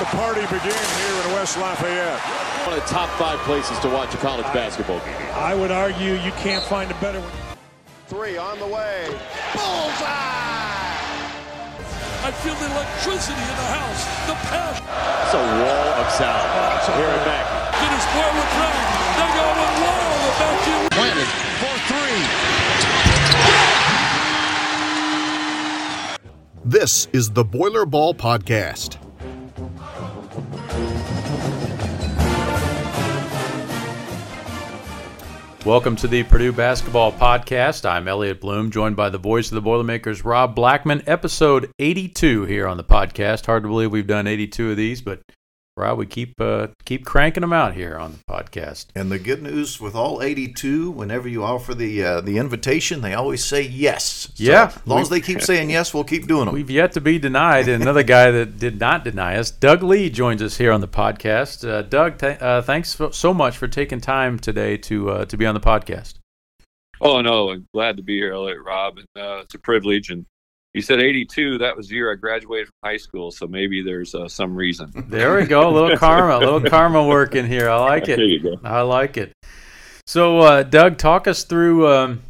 the party begin here in West Lafayette. One of the top five places to watch a college basketball game. I would argue you can't find a better one. Three on the way. Bullseye! I feel the electricity in the house, the passion. It's a wall of sound oh, here at Mackey. Finish point with Frank. They go with wall of Mackey. Planted for three. This is the Boiler Ball Podcast. Welcome to the Purdue Basketball Podcast. I'm Elliot Bloom, joined by the voice of the Boilermakers, Rob Blackman. Episode 82 here on the podcast. Hard to believe we've done 82 of these, but Rob, we keep uh, keep cranking them out here on the podcast. And the good news with all 82, whenever you offer the uh, the invitation, they always say yes. So yeah, as long as they keep saying yes, we'll keep doing them. We've yet to be denied. Another guy that did not deny us, Doug Lee, joins us here on the podcast. Uh, Doug, th- uh, thanks so much for taking time today to uh, to be on the podcast. Oh no, I'm glad to be here, Elliot, Rob, and uh, it's a privilege and you said 82. That was the year I graduated from high school, so maybe there's uh, some reason. There we go. A little karma, a little karma working here. I like it. There you go. I like it. So, uh, Doug, talk us through. Um,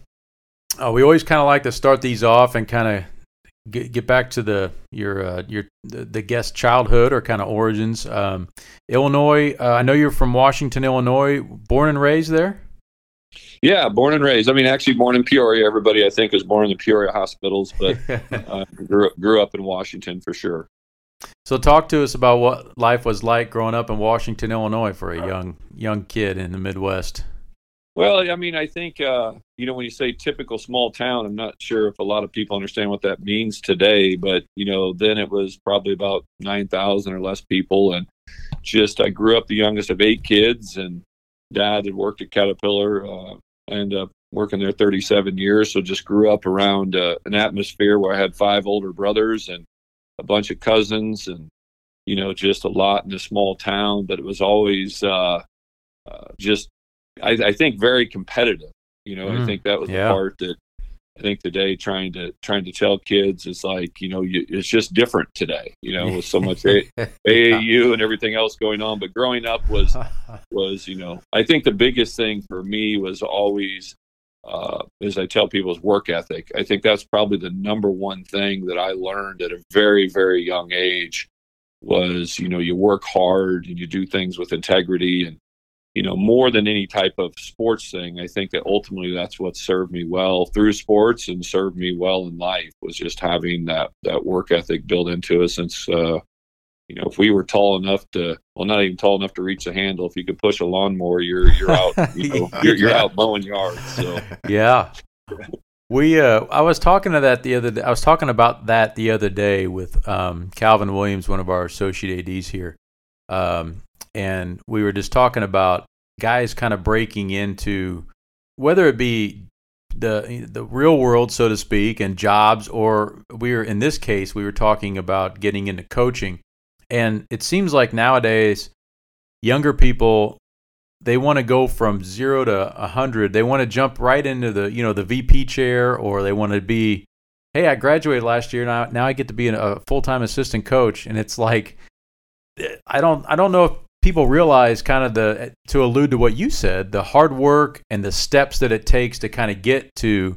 oh, we always kind of like to start these off and kind of get, get back to the your uh, your the, the, guest childhood or kind of origins. Um, Illinois. Uh, I know you're from Washington, Illinois. Born and raised there. Yeah, born and raised. I mean, actually, born in Peoria. Everybody, I think, is born in the Peoria hospitals, but uh, grew, grew up in Washington for sure. So, talk to us about what life was like growing up in Washington, Illinois, for a young young kid in the Midwest. Well, I mean, I think uh, you know when you say typical small town, I'm not sure if a lot of people understand what that means today. But you know, then it was probably about nine thousand or less people, and just I grew up the youngest of eight kids, and dad had worked at Caterpillar. Uh, I ended up working there 37 years, so just grew up around uh, an atmosphere where I had five older brothers and a bunch of cousins, and you know, just a lot in a small town. But it was always uh, uh, just, I, I, think, very competitive. You know, mm, I think that was yeah. the part that I think today trying to trying to tell kids is like you know you, it's just different today you know with so much a- AAU and everything else going on. But growing up was was you know I think the biggest thing for me was always uh, as I tell people is work ethic. I think that's probably the number one thing that I learned at a very very young age was you know you work hard and you do things with integrity and you know, more than any type of sports thing, I think that ultimately that's what served me well through sports and served me well in life was just having that that work ethic built into us. Since uh, you know, if we were tall enough to, well, not even tall enough to reach the handle, if you could push a lawnmower, you're you're out, you know, you're, you're out mowing yards. So yeah. We, uh, I was talking to that the other. Day, I was talking about that the other day with um, Calvin Williams, one of our associate ads here, um, and we were just talking about guys kind of breaking into whether it be the the real world, so to speak, and jobs, or we were in this case we were talking about getting into coaching, and it seems like nowadays younger people they want to go from zero to a hundred. They want to jump right into the you know the VP chair, or they want to be, hey, I graduated last year now. Now I get to be a full time assistant coach, and it's like eh, I don't I don't know if people realize kind of the to allude to what you said the hard work and the steps that it takes to kind of get to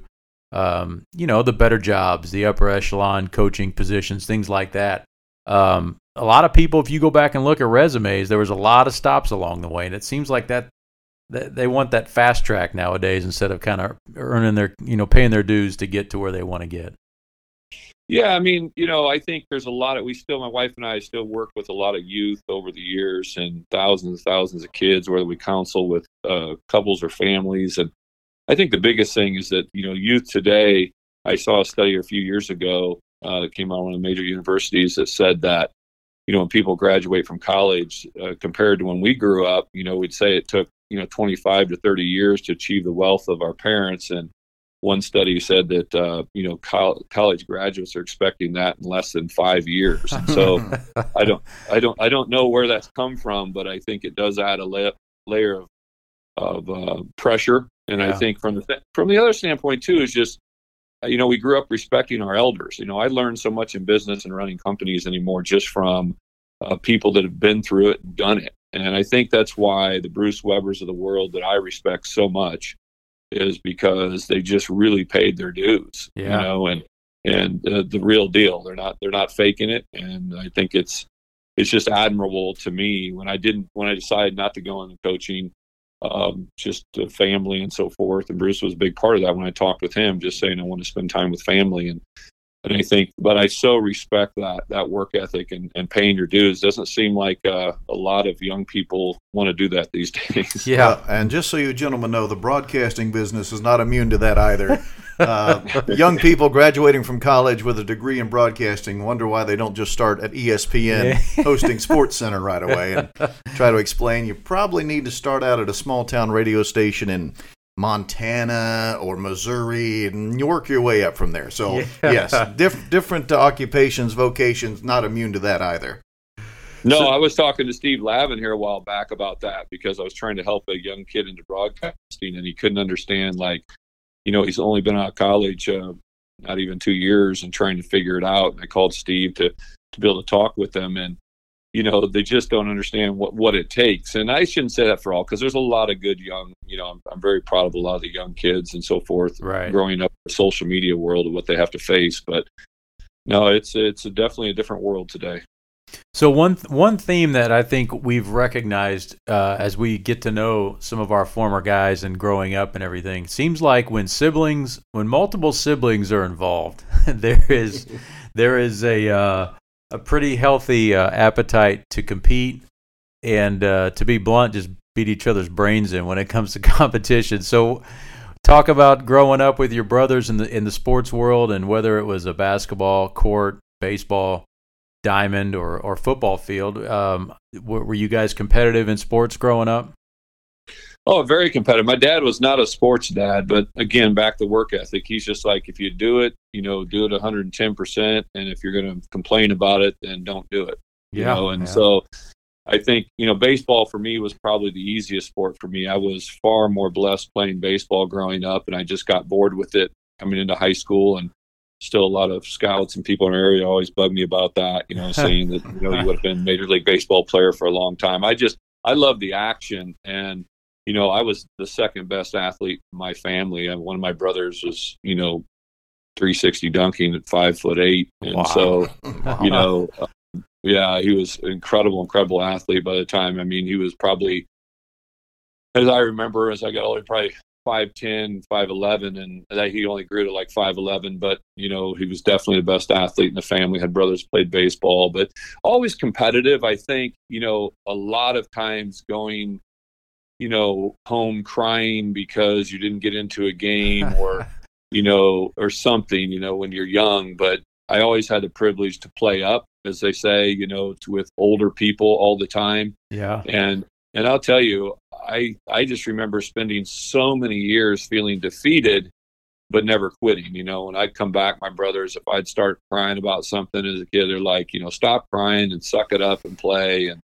um, you know the better jobs the upper echelon coaching positions things like that. Um, a lot of people if you go back and look at resumes there was a lot of stops along the way and it seems like that, that they want that fast track nowadays instead of kind of earning their you know paying their dues to get to where they want to get yeah, I mean, you know, I think there's a lot of we still my wife and I still work with a lot of youth over the years and thousands and thousands of kids whether we counsel with uh, couples or families. And I think the biggest thing is that, you know, youth today, I saw a study a few years ago uh, that came out of one of the major universities that said that, you know, when people graduate from college uh, compared to when we grew up, you know, we'd say it took, you know, 25 to 30 years to achieve the wealth of our parents. And one study said that uh, you know col- college graduates are expecting that in less than five years. And so I don't I don't I don't know where that's come from, but I think it does add a la- layer of of uh, pressure. And yeah. I think from the th- from the other standpoint too is just you know we grew up respecting our elders. You know I learned so much in business and running companies anymore just from uh, people that have been through it and done it. And I think that's why the Bruce Webers of the world that I respect so much is because they just really paid their dues, Yeah. you know, and and uh, the real deal. They're not they're not faking it, and I think it's it's just admirable to me when I didn't when I decided not to go into coaching, um, just family and so forth. And Bruce was a big part of that when I talked with him, just saying I want to spend time with family and. And I think, but I so respect that that work ethic and, and paying your dues. Doesn't seem like uh, a lot of young people want to do that these days. Yeah. Uh, and just so you gentlemen know, the broadcasting business is not immune to that either. Uh, young people graduating from college with a degree in broadcasting wonder why they don't just start at ESPN hosting Sports Center right away and try to explain. You probably need to start out at a small town radio station in Montana or Missouri and you work your way up from there. So, Yeah. yes, diff- different uh, occupations, vocations, not immune to that either. No, I was talking to Steve Lavin here a while back about that because I was trying to help a young kid into broadcasting, and he couldn't understand. Like, you know, he's only been out of college uh, not even two years and trying to figure it out. And I called Steve to to be able to talk with them, and you know, they just don't understand what what it takes. And I shouldn't say that for all because there's a lot of good young. You know, I'm, I'm very proud of a lot of the young kids and so forth Right. growing up in the social media world and what they have to face, but. No, it's it's definitely a different world today. So one one theme that I think we've recognized uh, as we get to know some of our former guys and growing up and everything seems like when siblings, when multiple siblings are involved, there is there is a uh, a pretty healthy uh, appetite to compete and uh, to be blunt, just beat each other's brains in when it comes to competition. So. Talk about growing up with your brothers in the in the sports world and whether it was a basketball court, baseball, diamond or, or football field. Um, were, were you guys competitive in sports growing up? Oh, very competitive. My dad was not a sports dad, but again, back to work ethic. He's just like, if you do it, you know, do it 110%. And if you're going to complain about it, then don't do it. You know, and yeah. so I think, you know, baseball for me was probably the easiest sport for me. I was far more blessed playing baseball growing up, and I just got bored with it coming into high school. And still a lot of scouts and people in our area always bug me about that, you know, saying that, you know, you would have been a major league baseball player for a long time. I just, I love the action. And, you know, I was the second best athlete in my family. And one of my brothers was, you know, 360 dunking at five foot eight. And Wow. so, you know, uh, yeah, he was an incredible, incredible athlete by the time. I mean, he was probably, as I remember, as I got older, probably 5'10, 5'11, and that he only grew to like 5'11. But, you know, he was definitely the best athlete in the family, had brothers played baseball, but always competitive. I think, you know, a lot of times going, you know, home crying because you didn't get into a game or, you know, or something, you know, when you're young. But I always had the privilege to play up, as they say, you know, to, with older people all the time. Yeah. And and I'll tell you, I I just remember spending so many years feeling defeated, but never quitting. You know, when I'd come back, my brothers, if I'd start crying about something as a kid, they're like, you know, stop crying and suck it up and play. And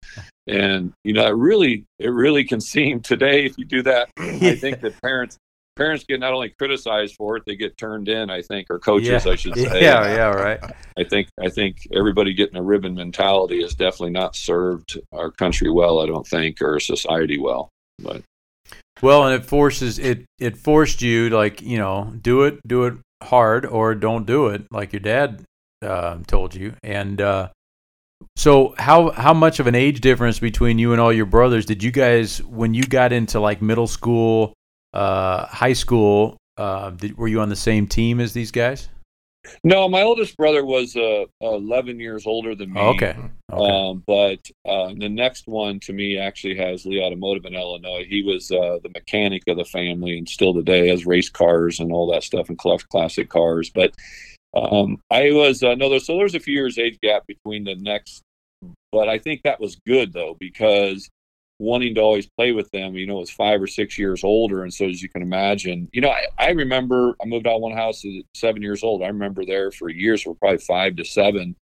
and you know, it really it really can seem today if you do that. I think that parents parents get not only criticized for it, they get turned in. I think, or coaches, yeah. I should say. Yeah, yeah, right. I think I think everybody getting a ribbon mentality has definitely not served our country well. I don't think, or society well. But Well, and it forces it. It forced you to like you know do it, do it hard, or don't do it, like your dad uh, told you. And uh, so, how how much of an age difference between you and all your brothers did you guys when you got into like middle school, uh, high school? Uh, did, were you on the same team as these guys? No, my oldest brother was uh, 11 years older than me. Okay. Okay. Um, but uh, the next one to me actually has Lee Automotive in Illinois. He was uh, the mechanic of the family and still today has race cars and all that stuff and collects classic cars. But um, I was uh, no, there's, so there's a few years age gap between the next, but I think that was good though because wanting to always play with them, you know, was five or six years older, and so as you can imagine, you know, I, I remember I moved out of one house at seven years old. I remember there for years, for probably five to seven,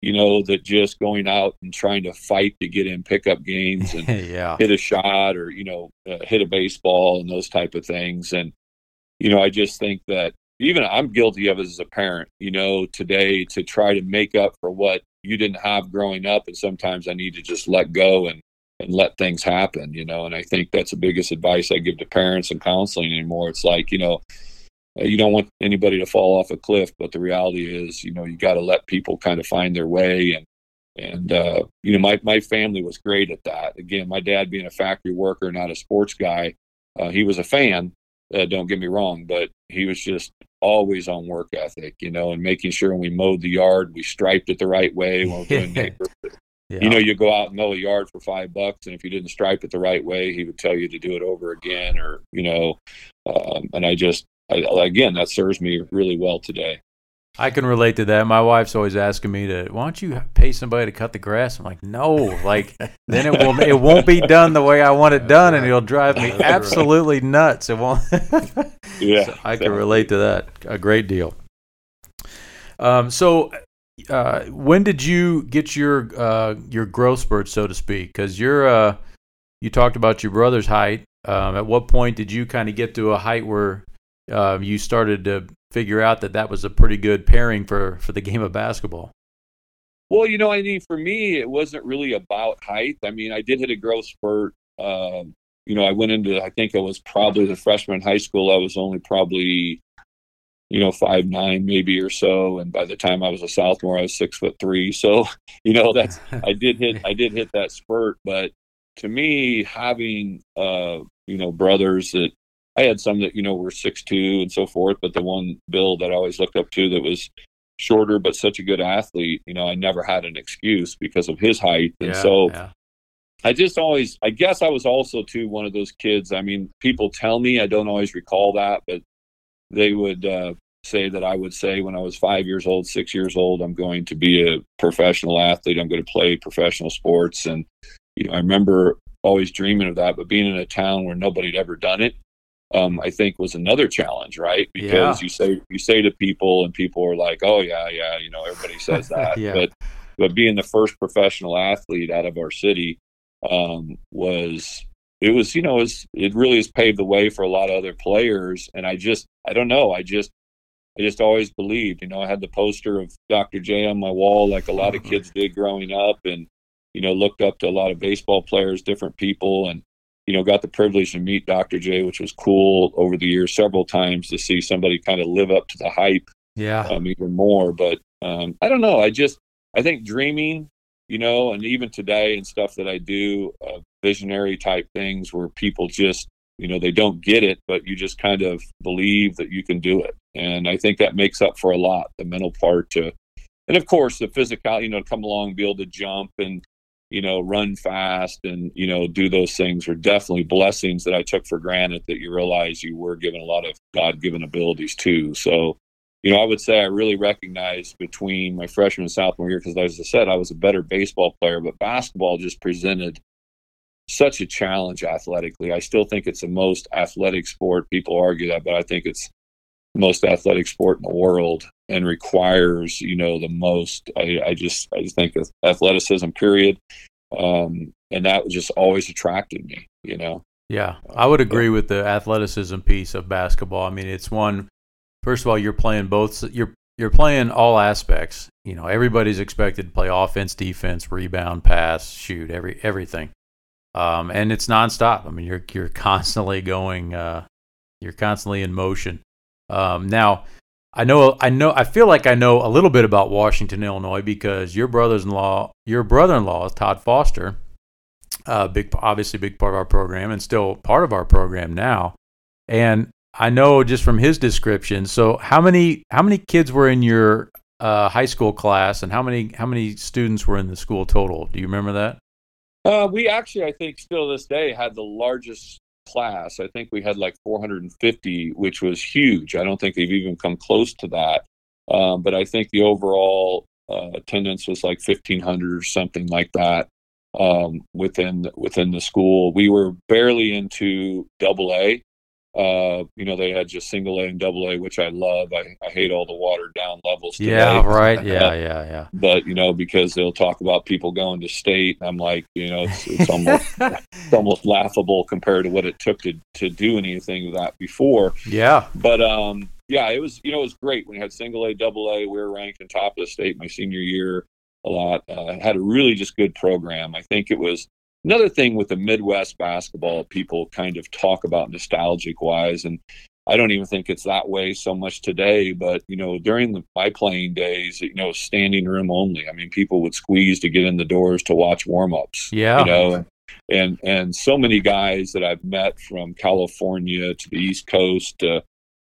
you know, that just going out and trying to fight to get in pickup games and yeah. hit a shot or you know uh, hit a baseball and those type of things and you know i just think that even i'm guilty of it as a parent you know today to try to make up for what you didn't have growing up, and sometimes I need to just let go and and let things happen, you know. And I think that's the biggest advice I give to parents and counseling anymore. It's like you know, you don't want anybody to fall off a cliff, but the reality is, you know, you got to let people kind of find their way and and uh, you know my my family was great at that. Again, my dad being a factory worker, not a sports guy, uh, he was a fan. Uh, don't get me wrong, but he was just always on work ethic, you know, and making sure when we mowed the yard, we striped it the right way. When we're doing neighbors. Yeah. You know, you go out and mow a yard for five bucks, and if you didn't stripe it the right way, he would tell you to do it over again, or you know. Um, and I just, I, again, that serves me really well today. I can relate to that. My wife's always asking me to, why don't you pay somebody to cut the grass? I'm like, no, like then it will it won't be done the way I want it done, and it'll drive me absolutely nuts. It won't. yeah, so I can relate to that a great deal. Um, so, uh, when did you get your uh, your growth spurt, so to speak? Because you're uh, you talked about your brother's height. Um, at what point did you kind of get to a height where uh, you started to figure out that that was a pretty good pairing for for the game of basketball? Well, you know, I mean, for me, it wasn't really about height. I mean, I did hit a growth spurt. Um, you know, I went into, I think I was probably the freshman in high school. I was only probably, you know, five nine maybe or so, and by the time I was a sophomore, I was six foot three. So, you know, that's I did hit I did hit that spurt. But to me, having uh, you know brothers that I had some that you know were six two and so forth, but the one Bill that I always looked up to that was shorter but such a good athlete, you know, I never had an excuse because of his height, and yeah, so. Yeah. I just always, I guess I was also too one of those kids. I mean, people tell me I don't always recall that, but they would uh, say that I would say when I was five years old, six years old, I'm going to be a professional athlete. I'm going to play professional sports. And, you know, I remember always dreaming of that, but being in a town where nobody had ever done it, um, I think was another challenge, right? Because Yeah. you say you say to people, and people are like, "Oh yeah, yeah," you know, everybody says that. Yeah. But but being the first professional athlete out of our city um, was it was you know it, really has paved the way for a lot of other players. And I just I don't know I just I just always believed. You know, I had the poster of Dr. J on my wall, like a lot of kids did growing up, and you know, looked up to a lot of baseball players, different people, and you know, got the privilege to meet Dr. J, which was cool over the years several times to see somebody kind of live up to the hype Yeah. um, even more. But um, I don't know. I just I think dreaming, you know, and even today and stuff that I do, uh, visionary type things where people just you know they don't get it, but you just kind of believe that you can do it, and I think that makes up for a lot the mental part to, and of course the physical, you know, come along, be able to jump and you know run fast and you know do those things are definitely blessings that I took for granted that you realize you were given a lot of God given abilities too. So you know, I would say I really recognized between my freshman and sophomore year because, as I said, I was a better baseball player, but basketball just presented such a challenge athletically. I still think it's the most athletic sport. People argue that, but I think it's the most athletic sport in the world and requires, you know, the most. I, I just, I just think of athleticism. Period. Um, and that just always attracted me. You know. Yeah, I would agree with the athleticism piece of basketball. I mean, it's one. First of all, you're playing both. You're you're playing all aspects. You know, everybody's expected to play offense, defense, rebound, pass, shoot, every everything. Um, and it's nonstop. I mean, you're you're constantly going. Uh, you're constantly in motion. Um, now, I know I know I feel like I know a little bit about Washington, Illinois, because your brother-in-law, your brother-in-law, is Todd Foster, uh, big obviously big part of our program and still part of our program now. And I know just from his description. So how many how many kids were in your uh, high school class, and how many how many students were in the school total? Do you remember that? Uh, we actually, I think, still this day had the largest class. I think we had like 450, which was huge. I don't think they've even come close to that. Um, but I think the overall uh, attendance was like 1,500 or something like that um, within within the school. We were barely into double A. Uh, you know, they had just single A and double A, which I love. I, I hate all the watered down levels. Today. Yeah, right. Yeah, yeah, yeah. But you know, because they'll talk about people going to state, and I'm like, you know, it's, it's almost it's almost laughable compared to what it took to to do anything of that before. Yeah, But um, yeah, it was you know it was great when you had single A, double A. We were ranked in top of the state my senior year. a lot. Uh, had a really just good program. I think it was another thing with the Midwest basketball. People kind of talk about nostalgic wise, and I don't even think it's that way so much today. But you know, during the, my playing days, you know, standing room only. I mean, people would squeeze to get in the doors to watch warm ups. Yeah, you know, and and so many guys that I've met from California to the East Coast, uh,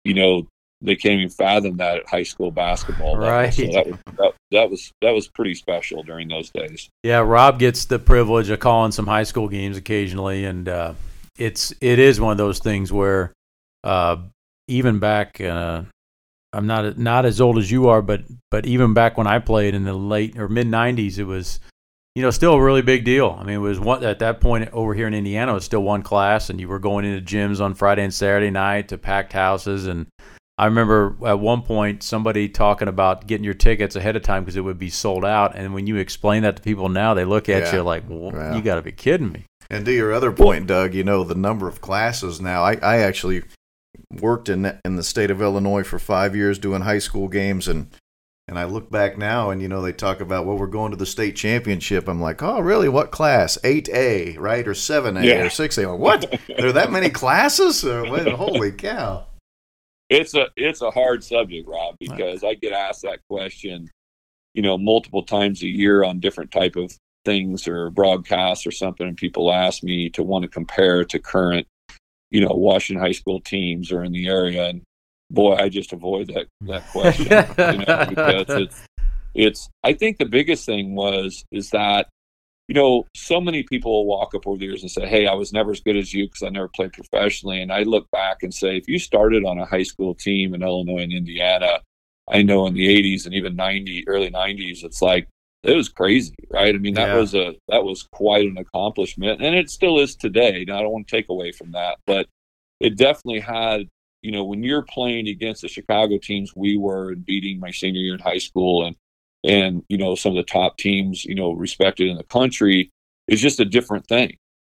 you know, they can't even fathom that at high school basketball. Right. So that, was, that, that, was that was pretty special during those days. Yeah, Rob gets the privilege of calling some high school games occasionally, and uh, it's it is one of those things where uh, even back, uh, I'm not not as old as you are, but but even back when I played in the late or mid '90s, it was you know still a really big deal. I mean, it was one at that point over here in Indiana, it was still one class, and you were going into gyms on Friday and Saturday night to packed houses and. I remember at one point somebody talking about getting your tickets ahead of time because it would be sold out. And when you explain that to people now, they look at Yeah. you like, well, Yeah. "You got to be kidding me." And to your other point, Doug, you know the number of classes now. I, I actually worked in in the state of Illinois for five years doing high school games, and and I look back now, and you know they talk about well we're going to the state championship. I'm like, oh really? What class? Eight A, right, or seven A, Yeah. or six A? What? there are that many classes? Or, what? holy cow! It's a it's a hard subject, Rob, because I get asked that question, you know, multiple times a year on different type of things or broadcasts or something, and people ask me to want to compare to current, you know, Washington high school teams or in the area, and boy, I just avoid that that question you know, because it's it's. I think the biggest thing was is that you know, so many people will walk up over the years and say, Hey, I was never as good as you because I never played professionally. And I look back and say, if you started on a high school team in Illinois and Indiana, I know in the 80s and even 90, early 90s, it's like, it was crazy, right? I mean, that Yeah. was a that was quite an accomplishment, and it still is today. Now, I don't want to take away from that, but it definitely had, you know, when you're playing against the Chicago teams we were and beating my senior year in high school, and and you know some of the top teams you know respected in the country is just a different thing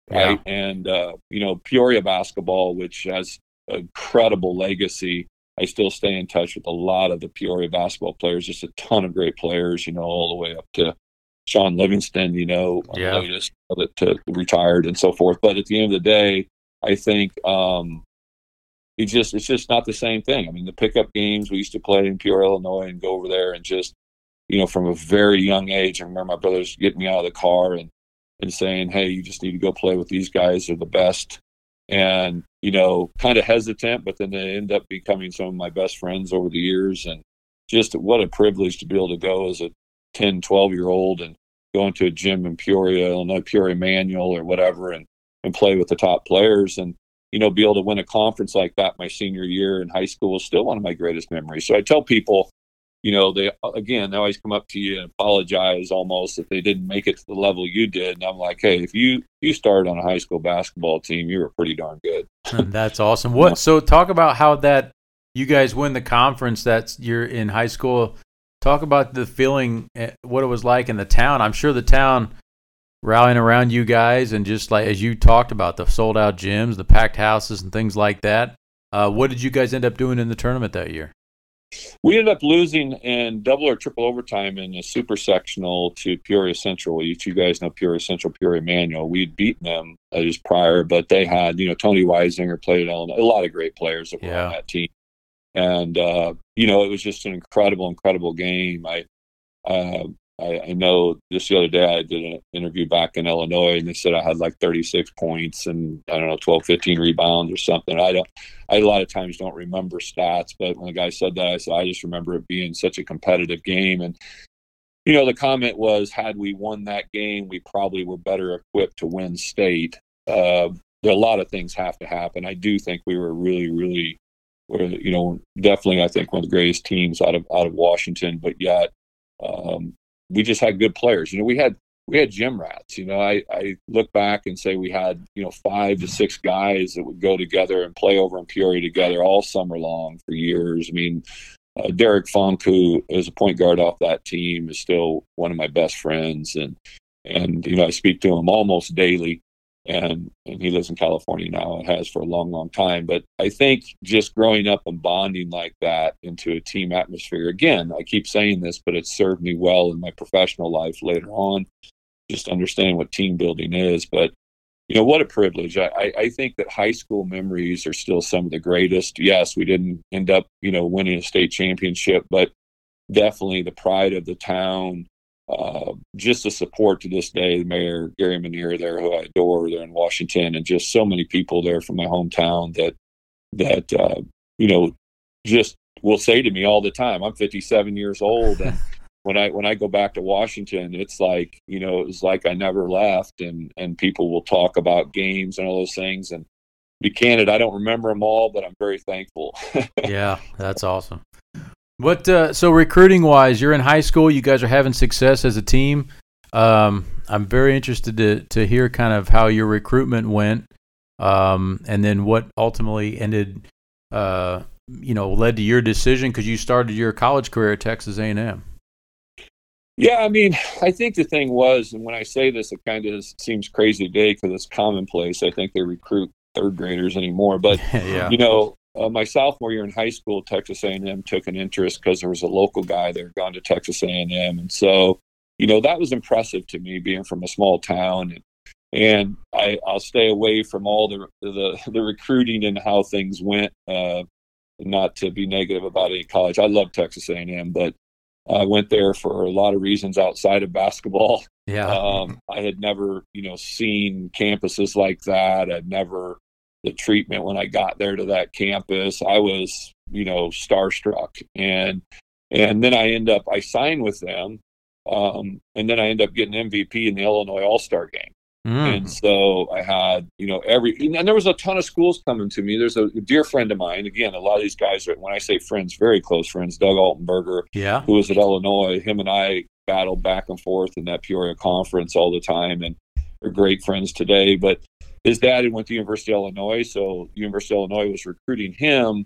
right? And uh, you know peoria basketball which has incredible legacy i still stay in touch with a lot of the peoria basketball players just a ton of great players you know all the way up to shaun livingston you know Yeah. latest that to retired and so forth. But at the end of the day i think um it just it's just not the same thing. I mean the pickup games we used to play in peoria illinois and go over there and just you know, from a very young age. I remember my brothers getting me out of the car and, and saying, Hey, you just need to go play with these guys. They're the best. And, you know, kind of hesitant, but then they end up becoming some of my best friends over the years. And just what a privilege to be able to go as a 10, 12 year old and go into a gym in Peoria, Illinois, Peoria Manual or whatever, and, and play with the top players. And, you know, be able to win a conference like that my senior year in high school is still one of my greatest memories. So I tell people, you know, they again, they always come up to you and apologize almost if they didn't make it to the level you did. And I'm like, hey, if you you started on a high school basketball team, you were pretty darn good. That's awesome. What? So talk about how that you guys win the conference. that you're in high school. Talk about the feeling, eh, what it was like in the town. I'm sure the town rallying around you guys, and just like as you talked about the sold out gyms, the packed houses, and things like that. Uh, what did you guys end up doing in the tournament that year? We ended up losing in double or triple overtime in a super sectional to Peoria Central. You guys know Peoria Central, Peoria Manual. We'd beaten them uh, just prior, but they had, you know, Tony Wysinger played at Illinois, a lot of great players that were Yeah. on that team. And, uh, you know, it was just an incredible, incredible game. I, uh, I, I know just the other day I did an interview back in Illinois and they said I had like 36 points and I don't know, 12, 15 rebounds or something. I don't, I a lot of times don't remember stats, but when the guy said that, I said, I just remember it being such a competitive game. And, you know, the comment was, had we won that game, we probably were better equipped to win state. Uh, a lot of things have to happen. I do think we were really, really, were, you know, definitely, I think one of the greatest teams out of, out of Washington, but yet, um, we just had good players. You know, we had we had gym rats. You know, I I look back and say we had you know five to six guys that would go together and play over in Peoria together all summer long for years. I mean, uh, Derek Funk, who is a point guard off that team, is still one of my best friends, and and you know I speak to him almost daily. And and he lives in California now and has for a long, long time. But I think just growing up and bonding like that into a team atmosphere. Again, I keep saying this, but it served me well in my professional life later on. Just understanding what team building is, but you know what a privilege. I, I think that high school memories are still some of the greatest. Yes, we didn't end up you know winning a state championship, but definitely the pride of the town uh, just the support to this day, the mayor Gary Manier there, who I adore, there in Washington, and just so many people there from my hometown that that uh, you know just will say to me all the time. I'm 57 years old, and when I when I go back to Washington, it's like you know it was like I never left, and and people will talk about games and all those things, and be candid, I don't remember them all, but I'm very thankful. yeah, that's awesome. What uh, so recruiting wise, you're in high school. You guys are having success as a team. Um, I'm very interested to to hear kind of how your recruitment went, um, and then what ultimately ended, uh, you know, led to your decision because you started your college career at Texas A&M. Yeah, I mean, I think the thing was, and when I say this, it kind of seems crazy today because it's commonplace. I think they recruit third graders anymore, but yeah. you know, uh, my sophomore year in high school, Texas A&M took an interest because there was a local guy there gone to Texas A&M, and so you know that was impressive to me, being from a small town, and and I, I'll stay away from all the the, the recruiting and how things went. Uh, not to be negative about any college, I love Texas A&M, but I went there for a lot of reasons outside of basketball. Yeah, um, I had never you know seen campuses like that. I'd never the treatment when I got there to that campus. I was, you know, starstruck. And and then I end up I signed with them. Um, and then I end up getting MVP in the Illinois All Star game. Mm. And so I had, you know, every and there was a ton of schools coming to me. There's a dear friend of mine. Again, a lot of these guys are when I say friends, very close friends, Doug Altenberger, yeah, who was at Illinois. Him and I battled back and forth in that Peoria conference all the time and are great friends today. But his dad had went to University of Illinois, so University of Illinois was recruiting him.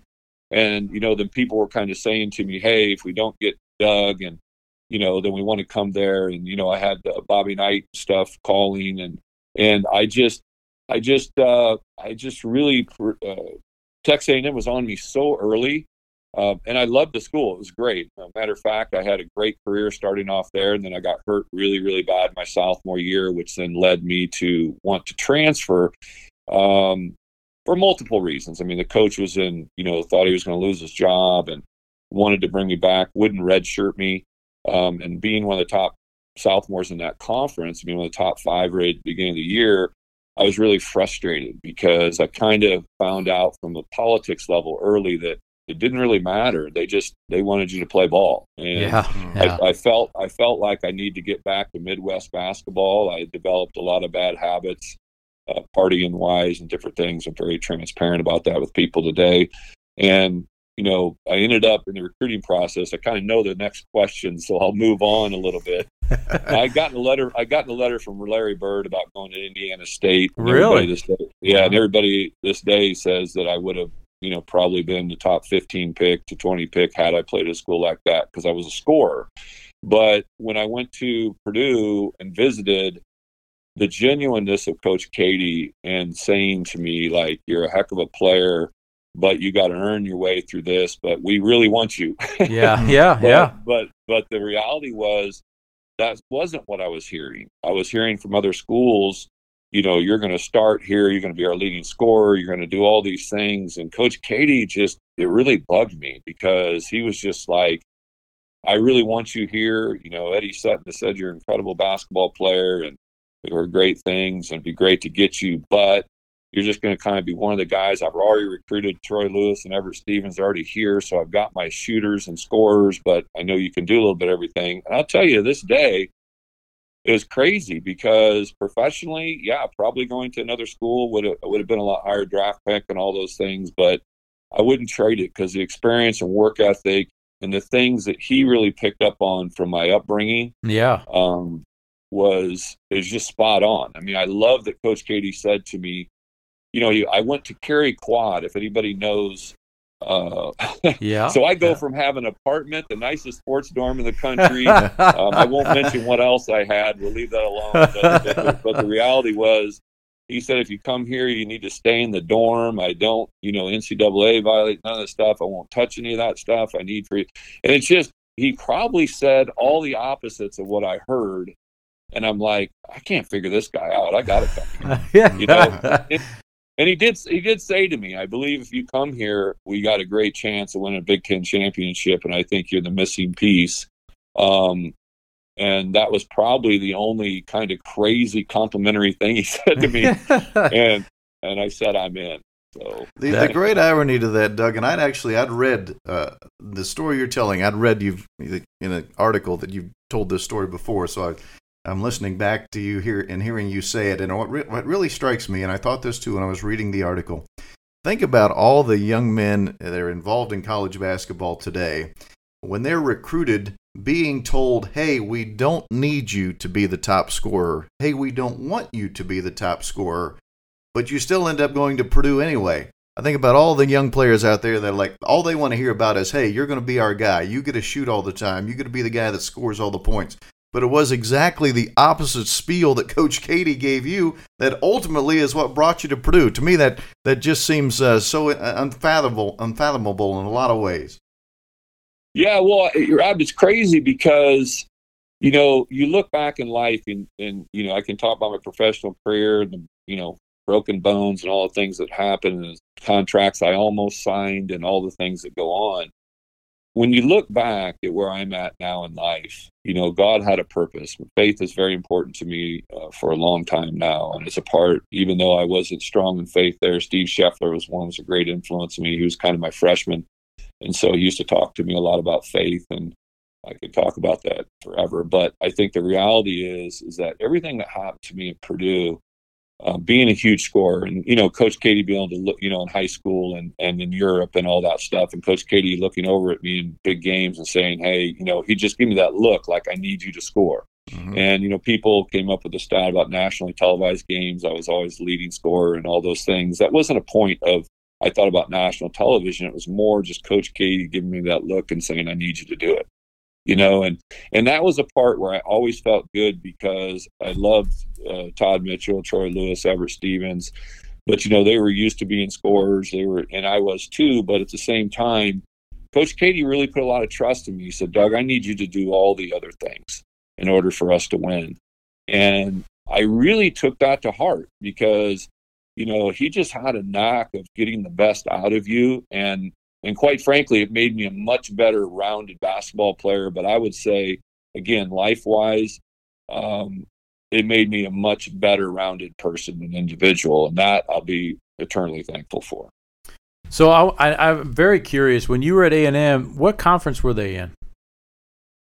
And you know, then people were kind of saying to me, "Hey, if we don't get Doug, and you know, then we want to come there." And you know, I had uh, Bobby Knight stuff calling, and and I just, I just, uh, I just really, uh, Texas A&M was on me so early uh, and I loved the school. It was great. matter of fact, I had a great career starting off there, and then I got hurt really, really bad my sophomore year, which then led me to want to transfer um, for multiple reasons. I mean, the coach was in, you know, thought he was going to lose his job and wanted to bring me back, wouldn't redshirt me. Um, and being one of the top sophomores in that conference, being one of the top five right at the beginning of the year, I was really frustrated because I kind of found out from the politics level early that it didn't really matter. They just they wanted you to play ball. And yeah, yeah. I, I, felt I felt like I need to get back to Midwest basketball. I developed a lot of bad habits, uh, partying wise and different things. I'm very transparent about that with people today. And you know, I ended up in the recruiting process. I kind of know the next question, so I'll move on a little bit. I got a letter. I got a letter from Larry Bird about going to Indiana State. Really? This day, yeah, and everybody this day says that I would have you know, probably been the top 15 pick to 20 pick had I played at a school like that because I was a scorer. But when I went to Purdue and visited, the genuineness of Coach Keady and saying to me, like, you're a heck of a player, but you got to earn your way through this, but we really want you. yeah, yeah, but, yeah. But but the reality was that wasn't what I was hearing. I was hearing from other schools you know, you're going to start here. You're going to be our leading scorer. You're going to do all these things. And Coach Keady just, it really bugged me because he was just like, I really want you here. You know, Eddie Sutton has said you're an incredible basketball player and there are great things and it'd be great to get you, but you're just going to kind of be one of the guys. I've already recruited Troy Lewis and Everett Stevens already here. So I've got my shooters and scorers, but I know you can do a little bit of everything. And I'll tell you this day, it was crazy because professionally, yeah, probably going to another school would have would have been a lot higher draft pick and all those things, but I wouldn't trade it because the experience and work ethic and the things that he really picked up on from my upbringing, yeah, um, was is just spot on. I mean, I love that Coach Keady said to me, you know, I went to Cary Quad. If anybody knows uh, yeah. so I go yeah. from having an apartment, the nicest sports dorm in the country. um, I won't mention what else I had. We'll leave that alone. But, the reality was, he said, if you come here, you need to stay in the dorm. I don't, you know, NCAA violate none of the stuff. I won't touch any of that stuff. I need for you. And it's just, he probably said all the opposites of what I heard. And I'm like, I can't figure this guy out. I got to come. yeah. You know, and he did. He did say to me, "I believe if you come here, we got a great chance of winning a Big Ten championship, and I think you're the missing piece." Um, and that was probably the only kind of crazy complimentary thing he said to me. and and I said, "I'm in." So the, the, great irony to that, Doug, and I'd actually I'd read uh, the story you're telling. I'd read you in an article that you've told this story before, so I, I'm listening back to you here and hearing you say it. And what, re- what really strikes me, and I thought this too when I was reading the article. Think about all the young men that are involved in college basketball today. When they're recruited, being told, hey, we don't need you to be the top scorer. Hey, we don't want you to be the top scorer but you still end up going to Purdue anyway. I think about all the young players out there that like all they want to hear about is, hey, you're going to be our guy. You get to shoot all the time. You get to be the guy that scores all the points. But it was exactly the opposite spiel that Coach Keady gave you that ultimately is what brought you to Purdue. To me, that that just seems uh, so unfathomable, unfathomable in a lot of ways. Yeah, well, Rob, it's crazy because you know you look back in life and and you know I can talk about my professional career and the, you know broken bones and all the things that happened, and contracts I almost signed and all the things that go on. When you look back at where I'm at now in life, you know, God had a purpose. Faith is very important to me uh, for a long time now. And it's a part, even though I wasn't strong in faith there, Steve Scheffler was one was a great influence on me. He was kind of my freshman. And so he used to talk to me a lot about faith and I could talk about that forever. But I think the reality is, is that everything that happened to me at Purdue uh, being a huge scorer. And you know coach keady being able to look you know in high school and and in europe and all that stuff and coach keady looking over at me in big games and saying hey you know he just gave me that look like i need you to score. Mm-hmm. and you know people came up with a stat about nationally televised games. I was always leading scorer and all those things. That wasn't a point of i thought about national television. It was more just coach keady giving me that look and saying i need you to do it you know and and that was a part where i always felt good because i loved uh, todd mitchell troy lewis everett stevens but you know they were used to being scorers. They were and i was too but at the same time coach keady really put a lot of trust in me. He said doug i need you to do all the other things in order for us to win. And i really took that to heart because you know he just had a knack of getting the best out of you. And and quite frankly, it made me a much better rounded basketball player. But I would say, again, life wise, um, it made me a much better rounded person and individual. And that I'll be eternally thankful for. So I, am very curious. When you were at A and M, what conference were they in?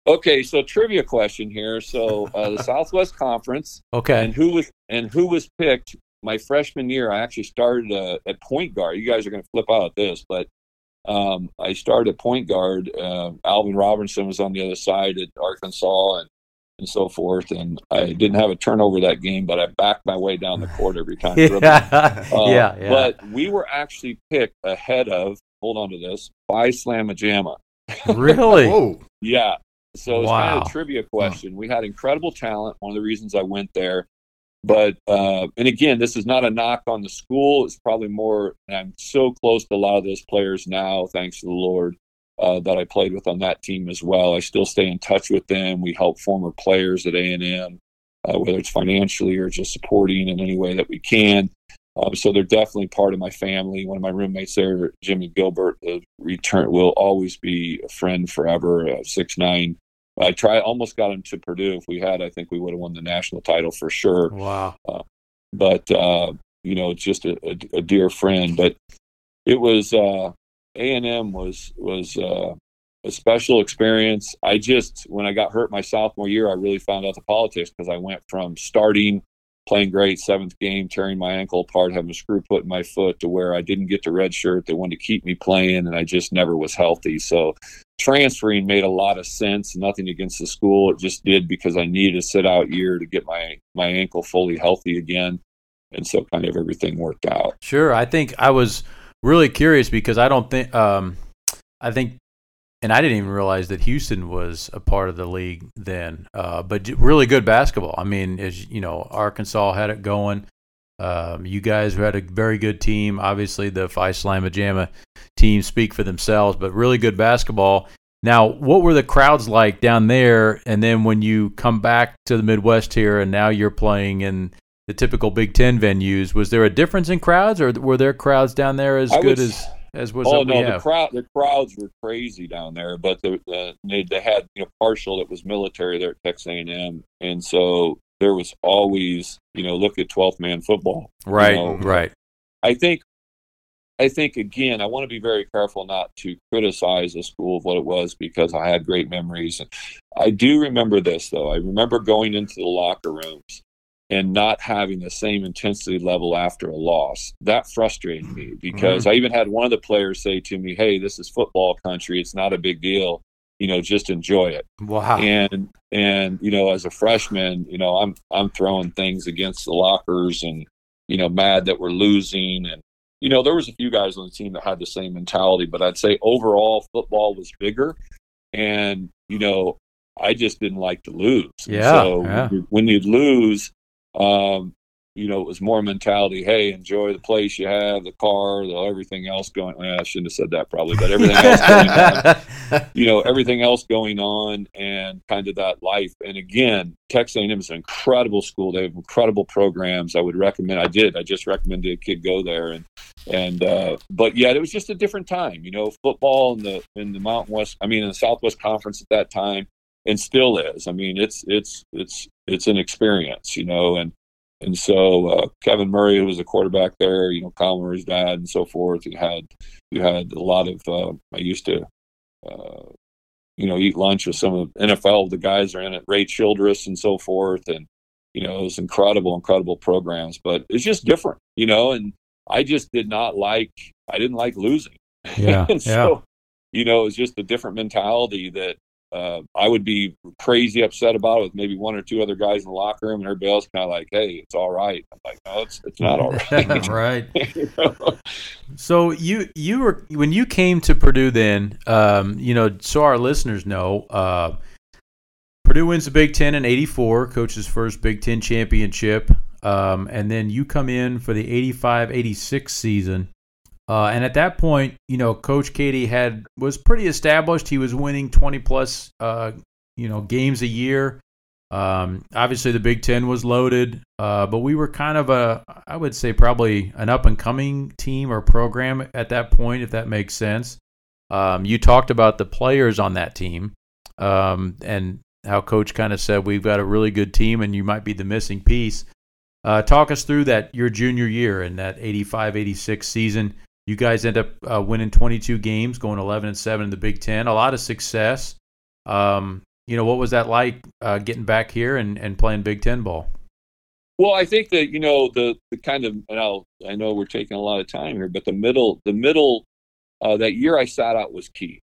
Okay, so trivia question here. So uh, the Southwest Conference. Okay. And who was and who was picked my freshman year? I actually started uh, at point guard. You guys are going to flip out at this, but um, I started point guard. Uh, Alvin Robertson was on the other side at Arkansas and, and so forth. And I didn't have a turnover that game, but I backed my way down the court every time. yeah. Uh, yeah, yeah. But we were actually picked ahead of, hold on to this, by Slama Jama. Really? yeah. So it's wow. kind of a trivia question. Huh. We had incredible talent. One of the reasons I went there. But uh, and again, this is not a knock on the school. It's probably more. I'm so close to a lot of those players now, thanks to the Lord, uh, that I played with on that team as well. I still stay in touch with them. We help former players at A and M, uh, whether it's financially or just supporting in any way that we can. Um, so they're definitely part of my family. One of my roommates there, Jimmy Gilbert, the return will always be a friend forever. Uh, six nine I try almost got him to Purdue. If we had, I think we would have won the national title for sure. Wow. Uh, but uh, you know, it's just a, a, a, dear friend. But it was uh, A and M was was uh, a special experience. I just when I got hurt my sophomore year, I really found out the politics because I went from starting playing great seventh game, tearing my ankle apart, having a screw put in my foot to where I didn't get the red shirt. They wanted to keep me playing, and I just never was healthy. So transferring made a lot of sense. Nothing against the school, it just did because I needed a sit out year to get my my ankle fully healthy again, and so kind of everything worked out. Sure, I think I was really curious because I don't think um, I think and I didn't even realize that Houston was a part of the league then. Uh, but really good basketball. I mean, as you know, Arkansas had it going. Um, you guys had a very good team. Obviously, the Phi Slama Jama team speak for themselves, but really good basketball. Now, what were the crowds like down there? And then when you come back to the Midwest here, and now you're playing in the typical Big Ten venues, was there a difference in crowds, or were there crowds down there as I good was- as as was oh no, the crowd the crowds were crazy down there, but the, the they, they had you know partial that was military there at Texas A&M, and so there was always you know look at 12th man football. right, know, right. I think, I think again, I want to be very careful not to criticize the school of what it was because I had great memories. And I do remember this though. I remember going into the locker rooms and not having the same intensity level after a loss. That frustrated me because mm-hmm. I even had one of the players say to me, "Hey, this is football country. It's not a big deal. You know, just enjoy it." Wow. and and you know as a freshman you know i'm i'm throwing things against the lockers and you know mad that we're losing and you know there was a few guys on the team that had the same mentality but i'd say overall football was bigger and you know i just didn't like to lose Yeah, so yeah. when you- when you'd lose um you know, it was more mentality. Hey, enjoy the place you have, the car, the everything else going. Well, I shouldn't have said that probably, but everything else going on. You know everything else going on and kind of that life. And again texas a&m is an incredible school. They have incredible programs. I would recommend i did. I just recommended a kid go there and and uh but yeah it was just a different time. You know football in the in the mountain west i mean in the southwest conference at that time and still is. I mean it's it's it's it's an experience you know and and so uh, Kevin Murray, who was a quarterback there, you know, Kyler Murray's dad, and so forth. You had you had a lot of. Uh, I used to uh, you know, eat lunch with some of the NFL, the guys are in it, Ray Childress and so forth. And, you know, it was incredible, incredible programs, but it's just different, you know, and I just did not like, I didn't like losing. Yeah, and so, you know, it was just a different mentality that uh, I would be crazy upset about it with maybe one or two other guys in the locker room and everybody else kind of like, Hey, it's all right. I'm like, no, it's, it's not all right. right. You know? So you you were when you came to Purdue then, um, you know, so our listeners know, uh, Purdue wins the Big Ten in '84, coach's first Big Ten championship, um, and then you come in for the '85-'86 season. Uh, and at that point, you know, Coach Keady had was pretty established. He was winning 20 plus, uh, you know, games a year. Um, obviously, the Big Ten was loaded, uh, but we were kind of a, I would say, probably an up and coming team or program at that point, if that makes sense. Um, you talked about the players on that team um, and how Coach kind of said, We've got a really good team and you might be the missing piece. Uh, talk us through that your junior year and that 85 86 season. You guys end up uh, winning 22 games, going 11 and 7 in the Big Ten. A lot of success. Um, you know, what was that like uh, getting back here and, and playing Big Ten ball? Well, I think that you know the the kind of and I'll, I know we're taking a lot of time here, but the middle the middle uh, that year I sat out was key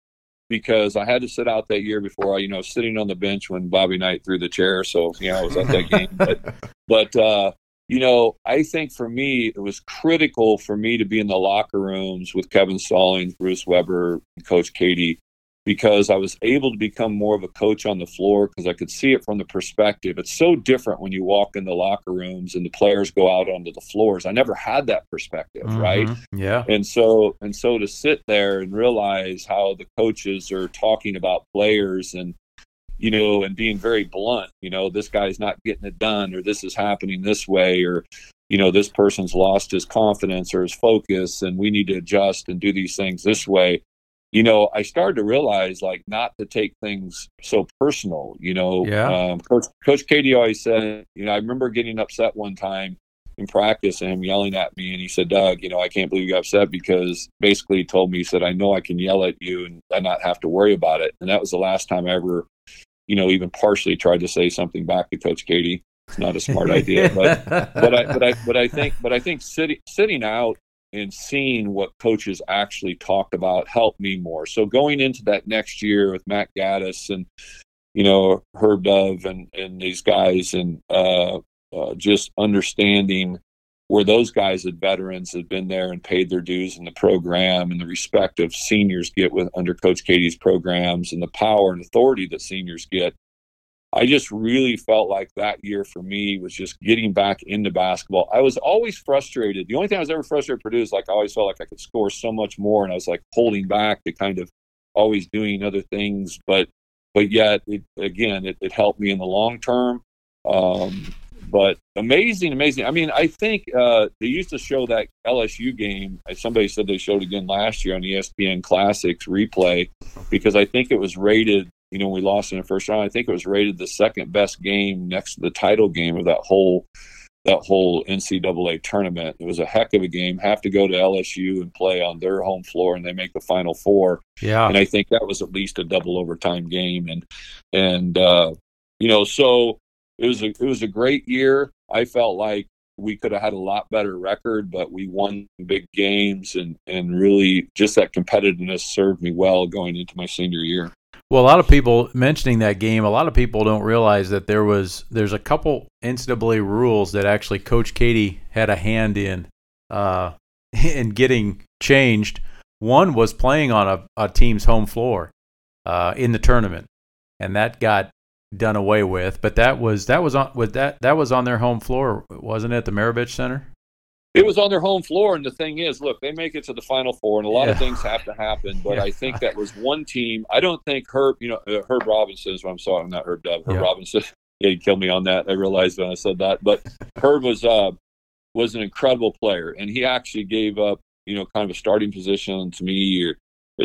because I had to sit out that year before I you know sitting on the bench when Bobby Knight threw the chair, so you know I was at that game. But but uh, you know I think for me it was critical for me to be in the locker rooms with Kevin Stallings, Bruce Weber, and Coach Keady because I was able to become more of a coach on the floor because I could see it from the perspective. It's so different when you walk in the locker rooms and the players go out onto the floors. I never had that perspective, right? Mhm. Yeah. And so and so to sit there and realize how the coaches are talking about players and you know and being very blunt, you know, this guy's not getting it done or this is happening this way or you know this person's lost his confidence or his focus and we need to adjust and do these things this way you know, I started to realize like not to take things so personal. You know, Yeah. um, Coach Coach Keady always said, you know, I remember getting upset one time in practice and him yelling at me, and he said, "Doug, you know, I can't believe you got upset because basically he told me he said I know I can yell at you and I not have to worry about it." And that was the last time I ever, you know, even partially tried to say something back to Coach Keady. It's not a smart idea, but but I but I but I think but I think sitting sitting out and seeing what coaches actually talked about helped me more. So going into that next year with Mack Gadis and you know Herb Dove and and these guys and uh, uh, just understanding where those guys had veterans had been there and paid their dues in the program and the respect of seniors get with under Coach Keady's programs and the power and authority that seniors get I just really felt like that year for me was just getting back into basketball. I was always frustrated. The only thing I was ever frustrated with Purdue is like I always felt like I could score so much more, and I was like holding back to kind of always doing other things. But but yet, it, again, it, it helped me in the long term. Um, but amazing, amazing. I mean, I think uh, they used to show that LSU game. Somebody said they showed again last year on ESPN Classics replay because I think it was rated you know, we lost in the first round. I think it was rated the second best game next to the title game of that whole that whole NCAA tournament. It was a heck of a game. Have to go to LSU and play on their home floor, and they make the Final Four. Yeah, and I think that was at least a double overtime game, and and uh, you know, so it was a it was a great year. I felt like we could have had a lot better record, but we won big games, and and really just that competitiveness served me well going into my senior year. Well, a lot of people mentioning that game, a lot of people don't realize that there was there's a couple NCAA rules that actually Coach Keady had a hand in uh, in getting changed. One was playing on a, a team's home floor uh, in the tournament, and that got done away with. But that was that was on with that that was on their home floor, wasn't it? The Maravich Center. It was on their home floor, and the thing is, look, they make it to the Final Four, and a lot yeah. of things have to happen. But yeah. I think that was one team. I don't think Herb, you know, uh, Herb Robinson is what I'm sorry, I'm not Herb Dub. Herb yeah. Robinson. Yeah, he killed me on that. I realized when I said that. But Herb was uh, was an incredible player, and he actually gave up, you know, kind of a starting position to me or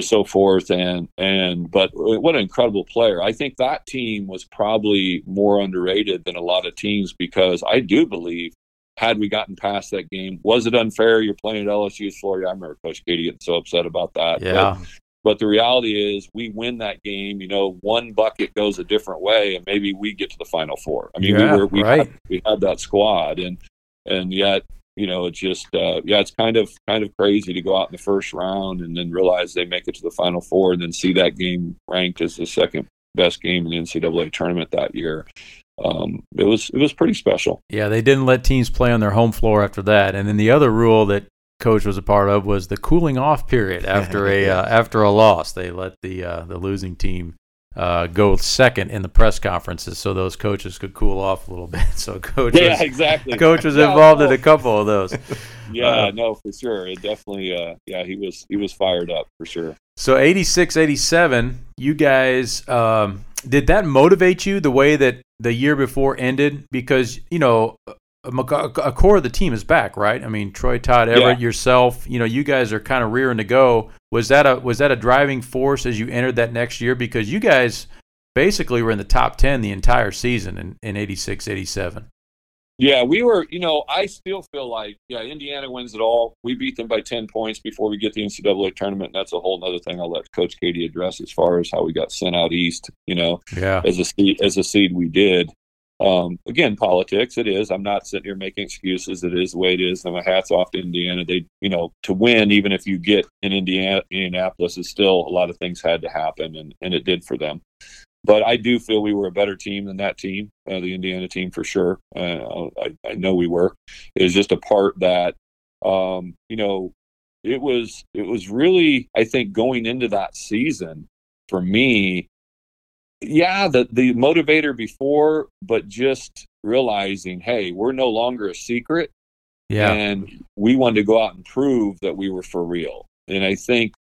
so forth. And and but what an incredible player! I think that team was probably more underrated than a lot of teams because I do believe had we gotten past that game, was it unfair? You're playing at LSU's floor. I remember Coach Keady getting so upset about that. Yeah. But, but the reality is, we win that game. You know, one bucket goes a different way, and maybe we get to the Final Four. I mean, yeah, we were we right. had, we had that squad, and and yet you know it's just uh, yeah it's kind of kind of crazy to go out in the first round and then realize they make it to the final four and then see that game ranked as the second best game in the ncaa tournament that year um, it was it was pretty special. Yeah, they didn't let teams play on their home floor after that. And then the other rule that coach was a part of was the cooling off period after a uh, after a loss. They let the uh, the losing team uh, go second in the press conferences so those coaches could cool off a little bit. So coach, yeah, was, exactly. Coach was involved in a couple of those. yeah, uh, no, for sure. It definitely, uh, yeah, he was he was fired up for sure. So 86, 87, you guys, um, did that motivate you the way that the year before ended? Because, you know, a, core of the team is back, right? I mean, Troy Todd, Everett, yeah. yourself, you know, you guys are kind of rearing to go. Was that a was that a driving force as you entered that next year? Because you guys basically were in the top 10 the entire season in, in 86, 87. Yeah, we were, you know, I still feel like, yeah, Indiana wins it all. We beat them by 10 points before we get the NCAA tournament. And that's a whole other thing I'll let Coach keady address as far as how we got sent out east, you know, yeah. as a seed, as a seed we did. Um, again, politics, it is. I'm not sitting here making excuses. It is the way it is. And my hat's off to Indiana. They, you know, to win, even if you get in Indiana, Indianapolis, is still a lot of things had to happen, and, and it did for them but I do feel we were a better team than that team, uh, the Indiana team for sure. Uh, I, I, know we were. It was just a part that, um, you know, it was it was really I think going into that season for me, yeah, the the motivator before, but just realizing, hey, we're no longer a secret, yeah, and we wanted to go out and prove that we were for real. And I think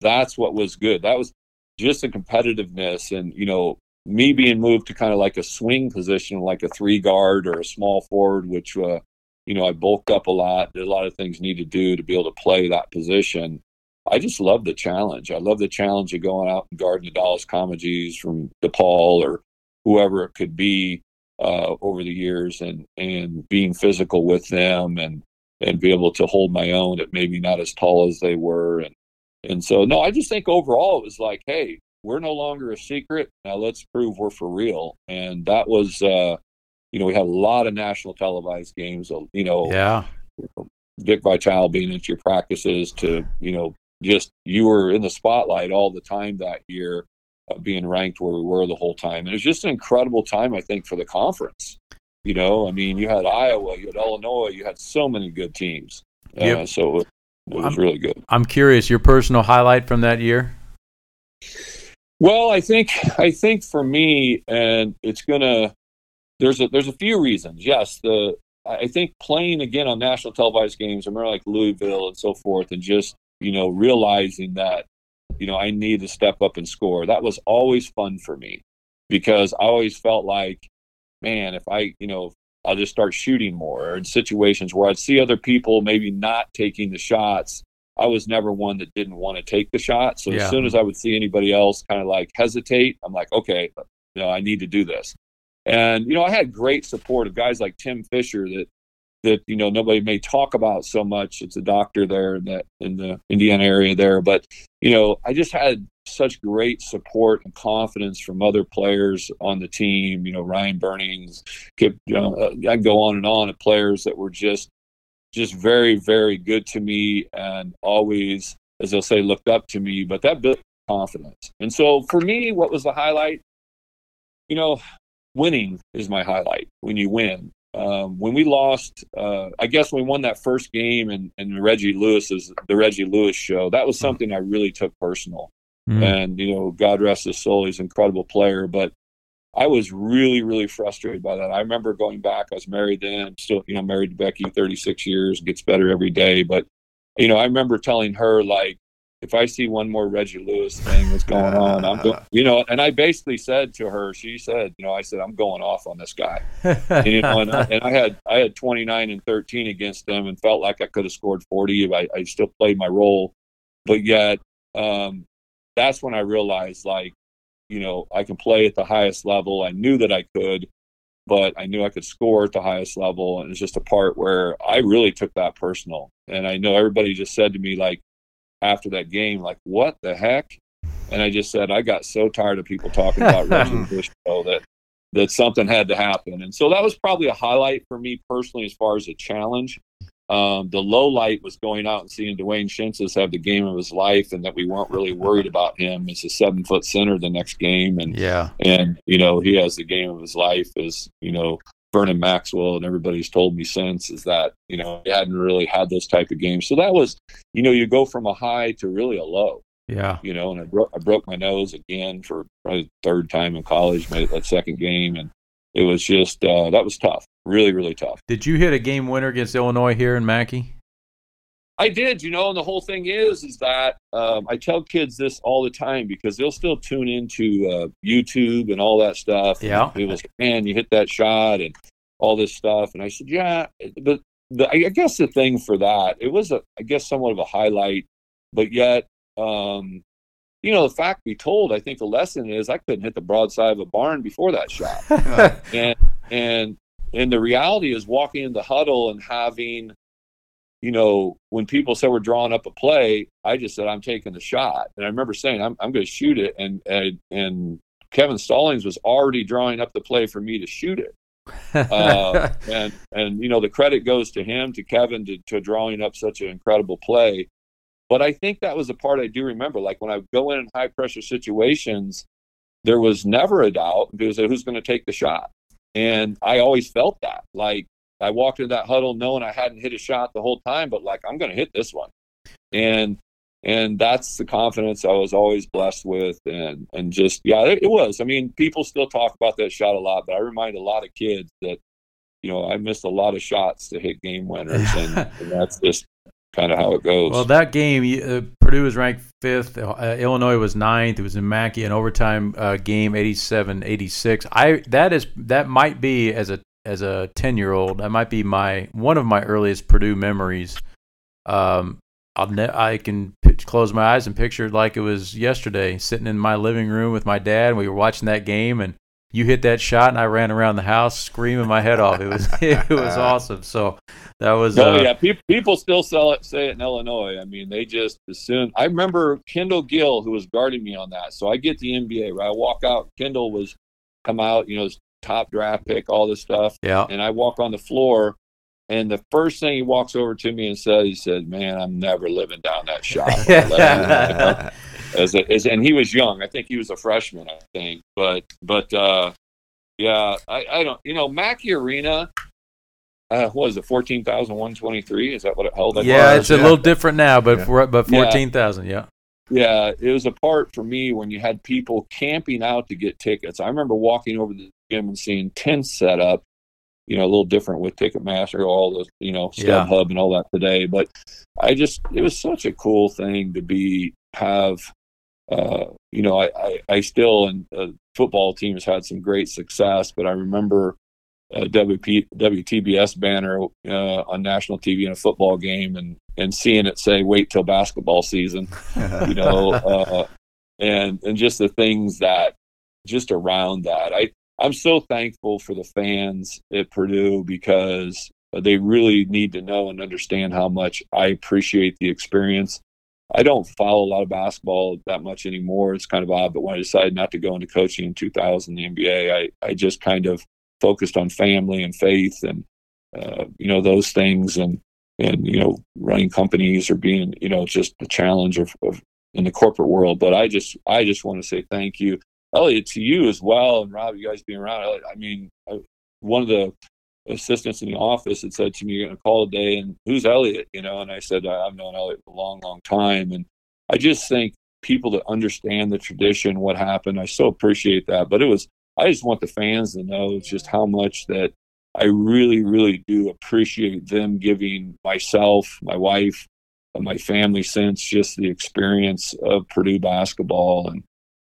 that's what was good. That was just the competitiveness and you know me being moved to kind of like a swing position like a three guard or a small forward which uh, you know i bulked up a lot did a lot of things need to do to be able to play that position i just love the challenge i love the challenge of going out and guarding the dallas comegys from depaul or whoever it could be uh, over the years and and being physical with them and and be able to hold my own at maybe not as tall as they were and and so, no, I just think overall it was like, hey, we're no longer a secret. Now let's prove we're for real. And that was, uh, you know, we had a lot of national televised games. You know, yeah, Dick Vitale being at your practices to, you know, just you were in the spotlight all the time that year, uh, being ranked where we were the whole time. And it was just an incredible time, I think, for the conference. You know, I mean, you had Iowa, you had Illinois, you had so many good teams. Uh, yep. So it was I'm, really good. I'm curious, your personal highlight from that year? Well, I think I think for me, and it's gonna. There's a there's a few reasons. Yes, the I think playing again on national televised games, I remember like Louisville and so forth, and just you know realizing that you know I need to step up and score. That was always fun for me because I always felt like, man, if I you know I'll just start shooting more. Or in situations where I'd see other people maybe not taking the shots, I was never one that didn't want to take the shot. So Yeah. as soon as I would see anybody else kind of like hesitate, I'm like, okay, you know, I need to do this. And you know, I had great support of guys like Tim Fisher that that you know nobody may talk about so much. It's a doctor there in that in the Indiana area there, but you know, I just had such great support and confidence from other players on the team. You know, Ryan Burnings, Kip, you know, uh, I go on and on of players that were just just very very good to me and always, as they'll say, looked up to me. But that built confidence. And so for me, what was the highlight? You know, winning is my highlight. When you win, um, when we lost, uh, I guess we won that first game and and Reggie Lewis's the Reggie Lewis show. That was something I really took personal. Mm. And you know, God rest his soul, he's an incredible player. But I was really, really frustrated by that. I remember going back. I was married then. I'm still, you know, married to Becky, 36 years. Gets better every day. But you know, I remember telling her like, if I see one more Reggie Lewis thing that's going on, I'm going, you know. And I basically said to her, she said, you know, I said I'm going off on this guy. And, you know, and, I, and I had I had 29 and 13 against them, and felt like I could have scored 40. I, I still played my role, but yet um, that's when I realized, like, you know, I can play at the highest level. I knew that I could, but I knew I could score at the highest level, and it's just a part where I really took that personal. And I know everybody just said to me, like, after that game, like, what the heck? And I just said, I got so tired of people talking about Reggie Bush show that that something had to happen. And so that was probably a highlight for me personally as far as a challenge. Um, the low light was going out and seeing Dwayne Schintzius have the game of his life and that we weren't really worried about him as a seven foot center the next game. And, yeah. and, you know, he has the game of his life as, you know, Vernon Maxwell and everybody's told me since is that, you know, he hadn't really had those type of games. So that was, you know, you go from a high to really a low Yeah. you know, and I broke I broke my nose again for probably the third time in college, made it that second game, and it was just uh, that was tough, really, really tough. Did you hit a game winner against Illinois here in Mackey? I did, you know, and the whole thing is, is that um, I tell kids this all the time because they'll still tune into uh, YouTube and all that stuff. Yeah. And people say, "Man, you hit that shot," and all this stuff, and I said, "Yeah," but the, I guess the thing for that, it was a, I guess, somewhat of a highlight, but yet, um, you know, the fact be told, I think the lesson is I couldn't hit the broadside of a barn before that shot. and and and the reality is walking in the huddle and having you know when people said we're drawing up a play i just said i'm taking the shot. And i remember saying i'm, I'm going to shoot it. And, and and kevin stallings was already drawing up the play for me to shoot it. Uh, and and you know the credit goes to him to kevin to, to drawing up such an incredible play. But i think that was the part i do remember. Like when i go in in high pressure situations there was never a doubt because who's going to take the shot. And I always felt that. Like I walked into that huddle knowing I hadn't hit a shot the whole time, but like I'm going to hit this one. And and that's the confidence I was always blessed with, and and just yeah, it, it was. I mean, people still talk about that shot a lot, but I remind a lot of kids that you know I missed a lot of shots to hit game winners, and, and that's just kind of how it goes. Well, that game, uh, Purdue was ranked fifth. Uh, Illinois was ninth. It was in Mackey, an overtime uh, game, 87-86. I that is that might be as a as a ten year old. That might be my one of my earliest Purdue memories. Um, ne- I can p- close my eyes and picture it like it was yesterday, sitting in my living room with my dad. And we were watching that game, and you hit that shot, and I ran around the house screaming my head off. It was it was awesome. So that was Oh uh, yeah, pe- people still sell it, say it in Illinois. I mean, they just as soon. I remember Kendall Gill, who was guarding me on that. So I get the NBA. Right, I walk out. Kendall was come out. You know, top draft pick, all this stuff. yeah. And I walk on the floor, and the first thing he walks over to me and says, he said, "Man, I'm never living down that shot." as, a, as and he was young. I think he was a freshman. I think, but but uh, yeah, I, I don't. You know, Mackey Arena. Uh, what is it? Fourteen thousand one twenty three. Is that what it held? I Yeah, think? it's a yeah. little different now, but Yeah. for, but Yeah. fourteen thousand, yeah. yeah, it was a part for me when you had people camping out to get tickets. I remember walking over the gym and seeing tents set up, you know, a little different with Ticketmaster, all the, you know, Yeah. StubHub and all that today. But I just, it was such a cool thing to be, have, uh, you know, I, I, I still, and uh, football team has had some great success, but I remember a WP, WTBS banner uh, on national TV in a football game and, and seeing it say, wait till basketball season you know, uh, and and just the things that just around that. I I'm so thankful for the fans at Purdue because they really need to know and understand how much I appreciate the experience. I don't follow a lot of basketball that much anymore. It's kind of odd, but when I decided not to go into coaching in 2000, the NBA, I I just kind of focused on family and faith and uh, you know those things and and you know running companies or being you know just the challenge of, of in the corporate world but i just i just want to say thank you elliot to you as well and rob you guys being around i mean one of the assistants in the office had said to me you're going to call today and who's elliot you know? And i said i've known elliot for a long long time. And i just think people that understand the tradition what happened i so appreciate that. But it was i just want the fans to know just how much that I really, really do appreciate them giving myself, my wife, and my family since just the experience of Purdue basketball. And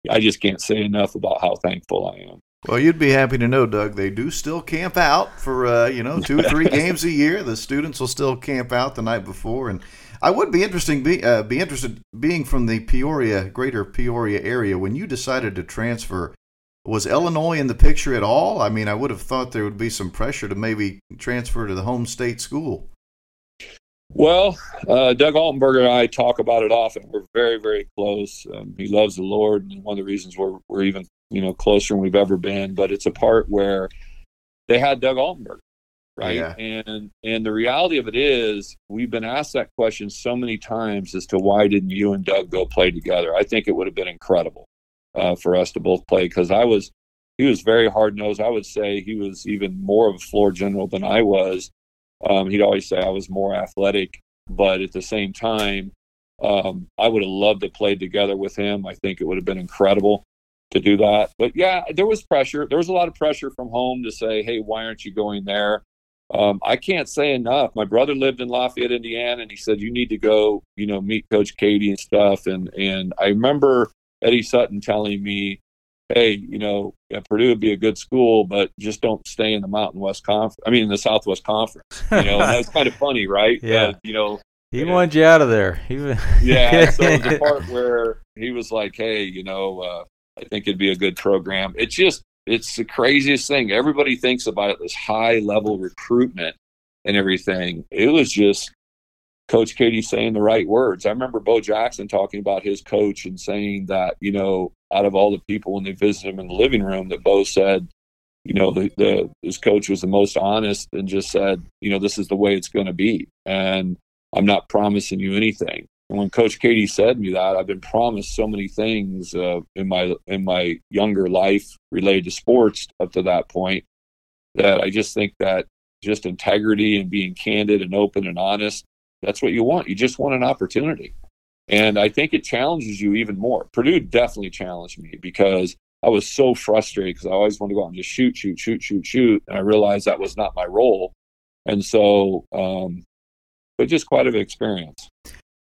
I just can't say enough about how thankful I am. Well, you'd be happy to know, Doug, they do still camp out for uh, you know two or three games a year. The students will still camp out the night before, and I would be interesting be uh, be interested being from the Peoria, Greater Peoria area. When you decided to transfer, was Illinois in the picture at all? I mean, I would have thought there would be some pressure to maybe transfer to the home state school. Well, uh, Doug Altenberger and I talk about it often. We're very, very close. Um, he loves the Lord, and one of the reasons we're we're even you know closer than we've ever been. But it's a part where they had Doug Altenberger, right? Yeah. And and the reality of it is, we've been asked that question so many times as to why didn't you and Doug go play together? I think it would have been incredible uh, for us to both play because I was he was very hard nosed. I would say he was even more of a floor general than I was. Um, he'd always say I was more athletic, but at the same time, um, I would have loved to play together with him. I think it would have been incredible to do that. But yeah, there was pressure. There was a lot of pressure from home to say, "Hey, why aren't you going there?" Um, I can't say enough. My brother lived in Lafayette, Indiana, and he said, "You need to go, you know, meet Coach Keady and stuff." And and I remember Eddie Sutton telling me, "Hey, you know, yeah, Purdue would be a good school, but just don't stay in the Mountain West Conference. I mean, in the Southwest Conference. You know, that's kind of funny, right? Yeah. Uh, you know, He wanted you out of there. He, yeah. so was the part where he was like, "Hey, you know, uh, I think it'd be a good program." It's just, it's the craziest thing. Everybody thinks about this high level recruitment and everything. It was just Coach Keady saying the right words. I remember Bo Jackson talking about his coach and saying that, you know, out of all the people when they visited him in the living room, that Bo said, you know, the, the his coach was the most honest and just said, you know, this is the way it's going to be, and I'm not promising you anything. And when Coach Keady said me that, I've been promised so many things uh, in my in my younger life related to sports up to that point that I just think that just integrity and being candid and open and honest that's what you want. You just want an opportunity. And I think it challenges you even more. Purdue definitely challenged me because I was so frustrated because I always wanted to go out and just shoot, shoot, shoot, shoot, shoot. And I realized that was not my role. And so, um, but just quite an experience.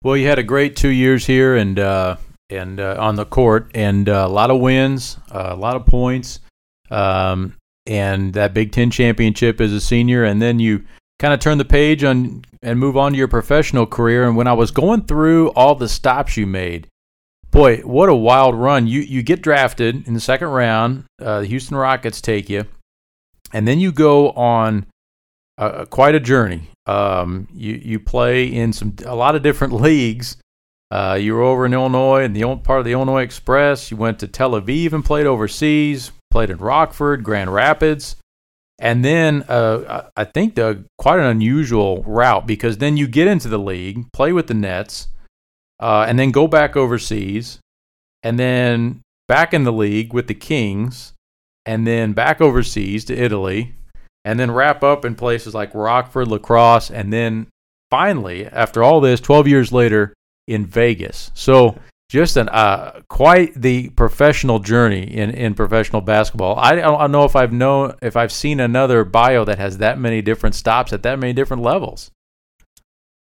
Well, you had a great two years here and uh, and uh, on the court, and uh, a lot of wins, uh, a lot of points, um, and that Big Ten championship as a senior, and then you kind of turn the page on and move on to your professional career. And when I was going through all the stops you made, boy, what a wild run! You you get drafted in the second round. Uh, the Houston Rockets take you, and then you go on uh, quite a journey. Um, you you play in some a lot of different leagues. Uh, you were over in Illinois and the old part of the Illinois Express. You went to Tel Aviv and played overseas. Played in Rockford, Grand Rapids, and then uh, I think Doug quite an unusual route because then you get into the league, play with the Nets, uh, and then go back overseas, and then back in the league with the Kings, and then back overseas to Italy, and then wrap up in places like Rockford, La Crosse, and then finally, after all this, 12 years later, in Vegas. So just an uh, quite the professional journey in, in professional basketball. I don't, I don't know if I've known if I've seen another bio that has that many different stops at that many different levels.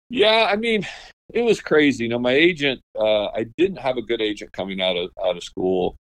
Yeah, I mean, it was crazy. You know, my agent, uh, I didn't have a good agent coming out of out of school,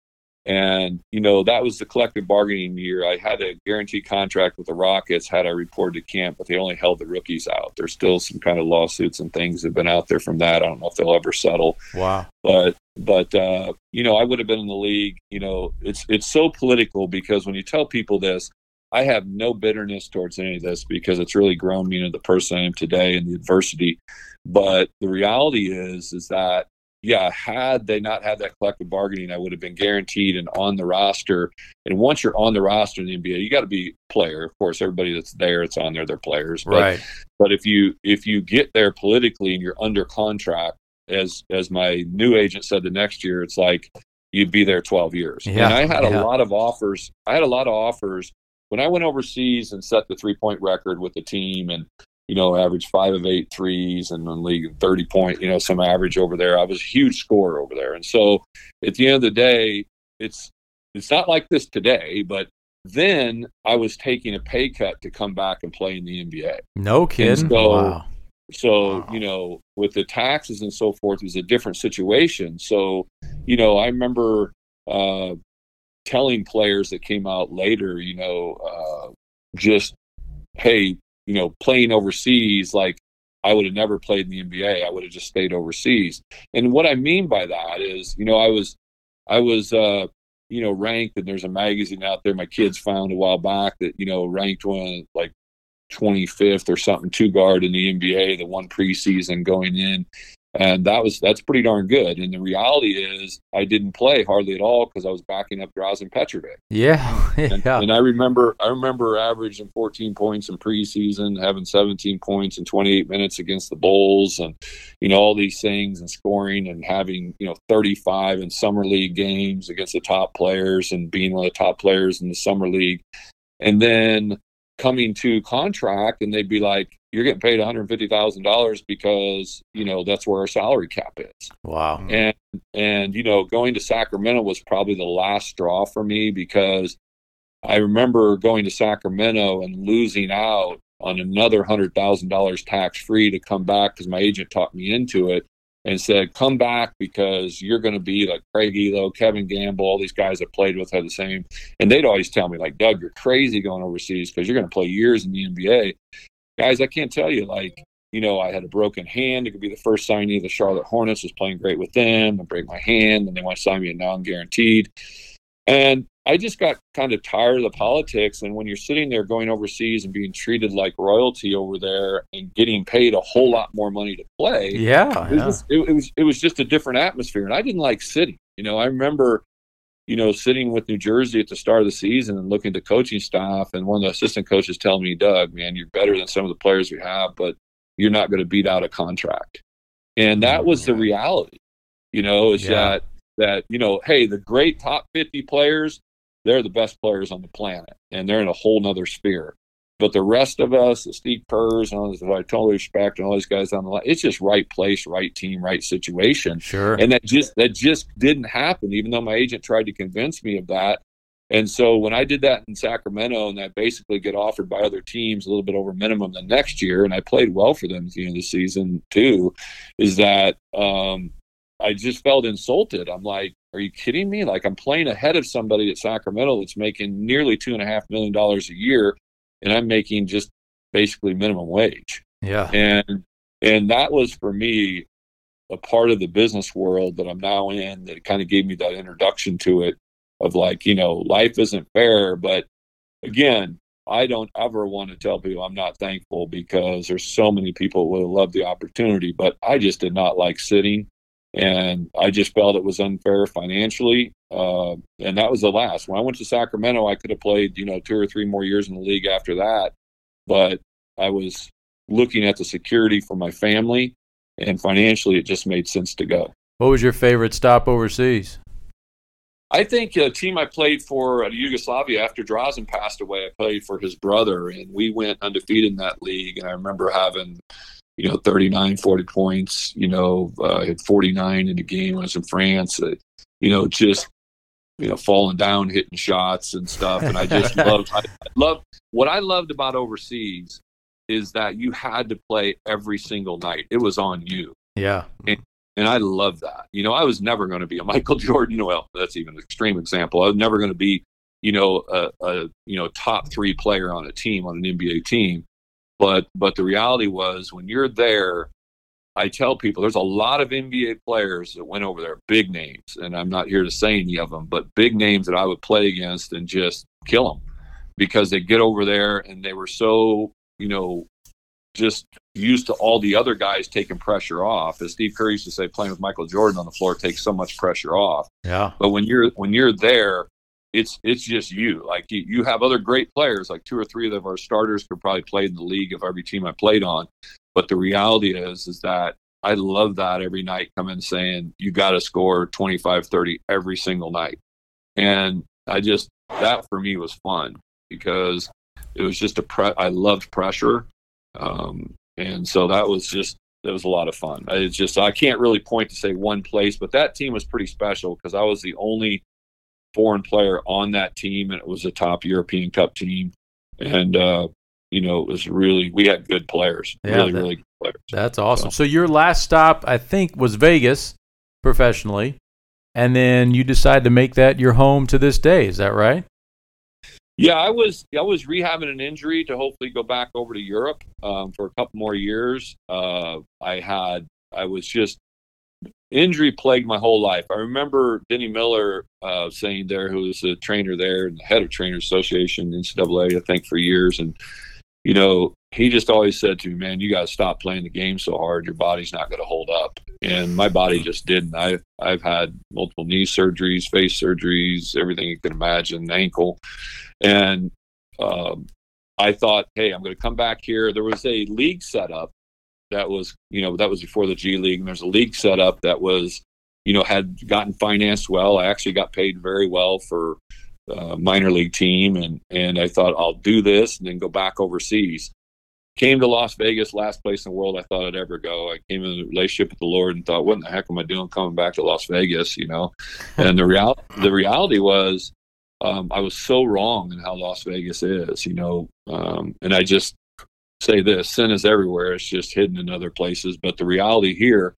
and you know that was the collective bargaining year. I had a guaranteed contract with the Rockets had I reported to camp, but they only held the rookies out. There's still some kind of lawsuits and things that have been out there from that. I don't know if they'll ever settle. Wow. But but uh, you know, I would have been in the league. You know, it's it's so political because when you tell people this, I have no bitterness towards any of this because it's really grown me into the person I am today and the adversity. But the reality is, is that yeah, had they not had that collective bargaining, I would have been guaranteed and on the roster. And once you're on the roster in the NBA, you got to be a player. Of course, everybody that's there, it's on there, they're players. But, Right. But if you if you get there politically and you're under contract, as as my new agent said the next year, it's like you'd be there 12 years. Yeah, and I had yeah. a lot of offers. I had a lot of offers when I went overseas and set the three point record with the team and you know, average five of eight threes and in league 30 point, you know, some average over there. I was a huge scorer over there. And so at the end of the day, it's it's not like this today, but then I was taking a pay cut to come back and play in the NBA. No kidding. so- wow. So, Wow. you know, with the taxes and so forth, it was a different situation. So, you know, I remember uh, telling players that came out later, you know, uh, just, hey, you know, playing overseas, like I would have never played in the NBA. I would have just stayed overseas. And what I mean by that is, you know, I was, I was, uh, you know, ranked, and there's a magazine out there my kids found a while back that, you know, ranked one like 25th or something, two guard in the NBA, the one preseason going in. And that was that's pretty darn good. And the reality is, I didn't play hardly at all because I was backing up Drazen Petrovic. Yeah. And, yeah. and I remember I remember averaging 14 points in preseason, having 17 points in 28 minutes against the Bulls, and you know all these things, and scoring, and having you know 35 in summer league games against the top players, and being one of the top players in the summer league, and then coming to contract, and they'd be like, "You're getting paid 150 thousand dollars because you know that's where our salary cap is." wow. and and you know going to sacramento was probably the last straw for me because i remember going to sacramento and losing out on another hundred thousand dollars tax free to come back because my agent talked me into it and said come back because you're going to be like craig ehlo kevin gamble all these guys i played with had the same and they'd always tell me like doug you're crazy going overseas because you're going to play years in the nba guys i can't tell you like you know, I had a broken hand. It could be the first signing of the Charlotte Hornets. Was playing great with them. I break my hand, and they want to sign me a non-guaranteed. And I just got kind of tired of the politics. And when you're sitting there going overseas and being treated like royalty over there and getting paid a whole lot more money to play, Yeah. it was, yeah. just, it, it was it was just a different atmosphere, and I didn't like sitting. You know, I remember, you know, sitting with New Jersey at the start of the season and looking at the coaching staff, and one of the assistant coaches telling me, "Doug, man, you're better than some of the players we have, but you're not going to beat out a contract." And that was the reality. You know, is Yeah. that that you know, hey, the great top 50 players, they're the best players on the planet, and they're in a whole nother sphere. But the rest of us, the Steve Kerrs and all this, I totally respect, and all these guys on the line, it's just right place, right team, right situation. Sure. And that just that just didn't happen, even though my agent tried to convince me of that. And so when I did that in Sacramento, and I basically get offered by other teams a little bit over minimum the next year, and I played well for them at the end of the season too, is that um, I just felt insulted. I'm like, are you kidding me? Like I'm playing ahead of somebody at Sacramento that's making nearly two and a half million dollars a year, and I'm making just basically minimum wage yeah. and and that was for me a part of the business world that I'm now in that kind of gave me that introduction to it of like you know life isn't fair but again I don't ever want to tell people I'm not thankful because there's so many people who would have loved the opportunity but I just did not like sitting and I just felt it was unfair financially uh, and that was the last when I went to Sacramento I could have played you know two or three more years in the league after that but I was looking at the security for my family and financially it just made sense to go. What was your favorite stop overseas? I think a team I played for at Yugoslavia after Drazen passed away, I played for his brother and we went undefeated in that league and I remember having you know, 39, 40 points. You know, uh, had 49 in the game when I was in France. Uh, you know, just you know, falling down, hitting shots and stuff. And I just loved, I, I love what I loved about overseas is that you had to play every single night. It was on you. Yeah. And, and I love that. You know, I was never going to be a Michael Jordan. Well, that's even an extreme example. I was never going to be, you know, a, a you know top three player on a team on an NBA team. But but the reality was when you're there, I tell people there's a lot of NBA players that went over there, big names, and I'm not here to say any of them, but big names that I would play against and just kill them because they get over there and they were so, you know, just used to all the other guys taking pressure off. As Steve Kerr used to say, playing with Michael Jordan on the floor takes so much pressure off. Yeah. But when you're when you're there, it's it's just you. Like you, you have other great players, like two or three of our starters could probably play in the league of every team I played on. But the reality is, is that I love that every night coming saying you got to score 25, 30 every single night. And I just, that for me was fun because it was just a pre, I loved pressure. Um, and so that was just, it was a lot of fun. It's just, I can't really point to say one place, but that team was pretty special because I was the only foreign player on that team and it was a top European Cup team. And, uh, you know, it was really we had good players, Yeah, really, that- really good players. That's awesome. So your last stop, I think, was Vegas professionally, and then you decided to make that your home to this day. Is that right? Yeah, I was I was rehabbing an injury to hopefully go back over to Europe um, for a couple more years. Uh, I had I was just injury plagued my whole life. I remember Denny Miller uh, saying there, who was a trainer there and the head of Trainers Association NCAA, I think, for years, and you know he just always said to me, "Man, you got to stop playing the game so hard. Your body's not going to hold up." And my body just didn't. I I've had multiple knee surgeries, face surgeries, everything you can imagine, ankle, and um, I thought, hey, I'm going to come back here. There was a league set up that was, you know, that was before the G League, and there's a league set up that was, you know, had gotten financed well. I actually got paid very well for a minor league team, and and I thought I'll do this and then go back overseas. Came to Las Vegas, last place in the world I thought I'd ever go. I came in a relationship with the Lord and thought, what in the heck am I doing coming back to Las Vegas? You know, and the real the reality was um, I was so wrong in how Las Vegas is, you know, um, and I just say this sin is everywhere. It's just hidden in other places. But the reality here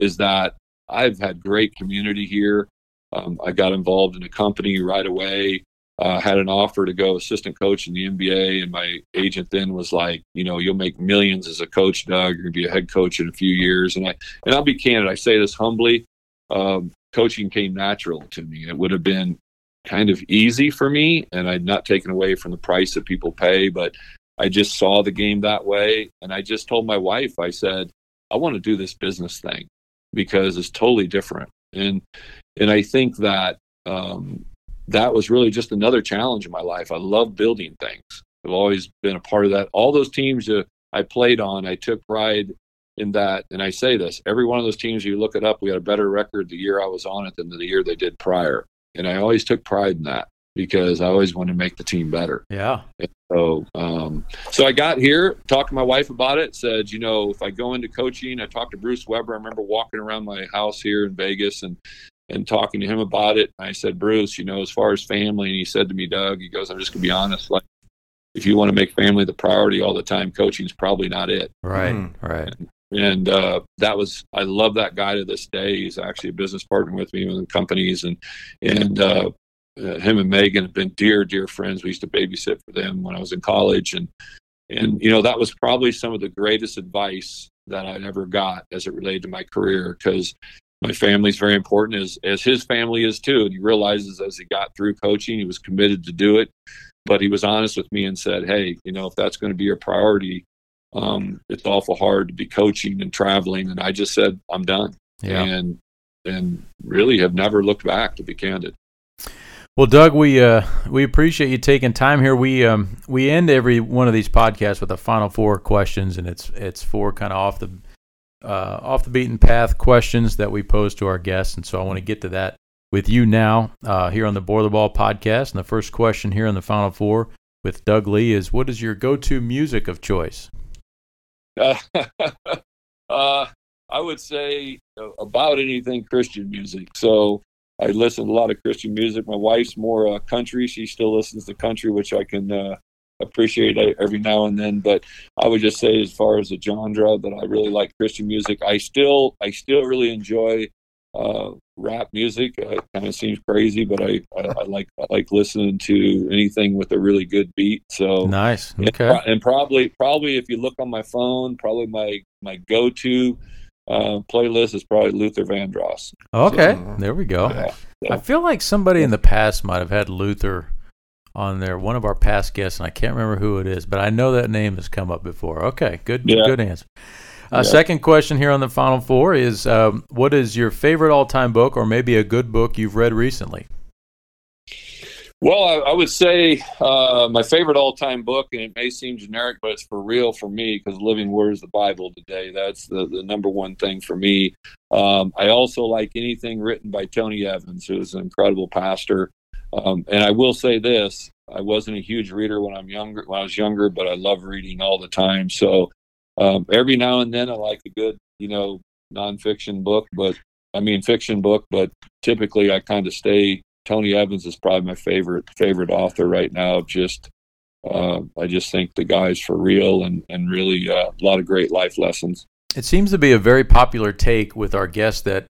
is that I've had great community here. Um, I got involved in a company right away. Uh, had an offer to go assistant coach in the NBA, and my agent then was like, you know, you'll make millions as a coach, Doug. You're gonna be a head coach in a few years. And I and I'll be candid. I say this humbly. Um, coaching came natural to me. It would have been kind of easy for me, and I'd not taken away from the price that people pay, but I just saw the game that way. And I just told my wife, I said, I want to do this business thing because it's totally different. And and I think that um, that was really just another challenge in my life. I love building things. I've always been a part of that. All those teams I played on, I took pride in that. And I say this: every one of those teams, you look it up, we had a better record the year I was on it than the year they did prior. And I always took pride in that because I always wanted to make the team better. Yeah. So, um, so I got here, talked to my wife about it. Said, you know, if I go into coaching, I talked to Bruce Weber. I remember walking around my house here in Vegas and and talking to him about it. I said, Bruce, you know, as far as family, and he said to me, Doug, he goes, I'm just gonna be honest, like if you want to make family the priority all the time, coaching is probably not it. Right. Mm. Right. And uh, that was I love that guy to this day. He's actually a business partner with me in companies, and and uh, uh, him and Megan have been dear, dear friends. We used to babysit for them when I was in college, and and you know that was probably some of the greatest advice that I ever got as it related to my career because my family's very important as as his family is too. And he realizes as he got through coaching, he was committed to do it, but he was honest with me and said, "Hey, you know, if that's going to be your priority." Um, it's awful hard to be coaching and traveling, and I just said I'm done, Yeah. and and really have never looked back to be candid. Well, Doug, we uh, we appreciate you taking time here. We um, we end every one of these podcasts with a final four questions, and it's it's four kind of off the uh, off the beaten path questions that we pose to our guests. And so I want to get to that with you now uh, here on the Boiler Ball podcast. And the first question here in the final four with Doug Lee is: What is your go-to music of choice? Uh, I would say uh, about anything Christian music. So I listen to a lot of Christian music. My wife's more uh, country. She still listens to country, which I can uh, appreciate every now and then. But I would just say, as far as the genre, that I really like Christian music. I still, I still really enjoy uh, rap music. Uh, it kind of seems crazy, but I, I, I, like I like listening to anything with a really good beat. So nice. Okay. And, and probably probably if you look on my phone, probably my my go to uh, playlist is probably Luther Vandross. Okay, so, there we go. Yeah, I feel like somebody in the past might have had Luther on there. One of our past guests, and I can't remember who it is, but I know that name has come up before. Okay, good, yeah. good answer. Uh, yeah. Second question here on the final four is: um, What is your favorite all-time book, or maybe a good book you've read recently? Well, I, I would say uh, my favorite all-time book, and it may seem generic, but it's for real for me because Living Word is the Bible today. That's the, the number one thing for me. Um, I also like anything written by Tony Evans, who is an incredible pastor. Um, and I will say this: I wasn't a huge reader when I'm younger. When I was younger, but I love reading all the time. So um, every now and then, I like a good, you know, nonfiction book, but I mean fiction book. But typically, I kind of stay Tony Evans is probably my favorite favorite author right now. Just uh, I just think the guy's for real and and really uh, a lot of great life lessons. It seems to be a very popular take with our guests that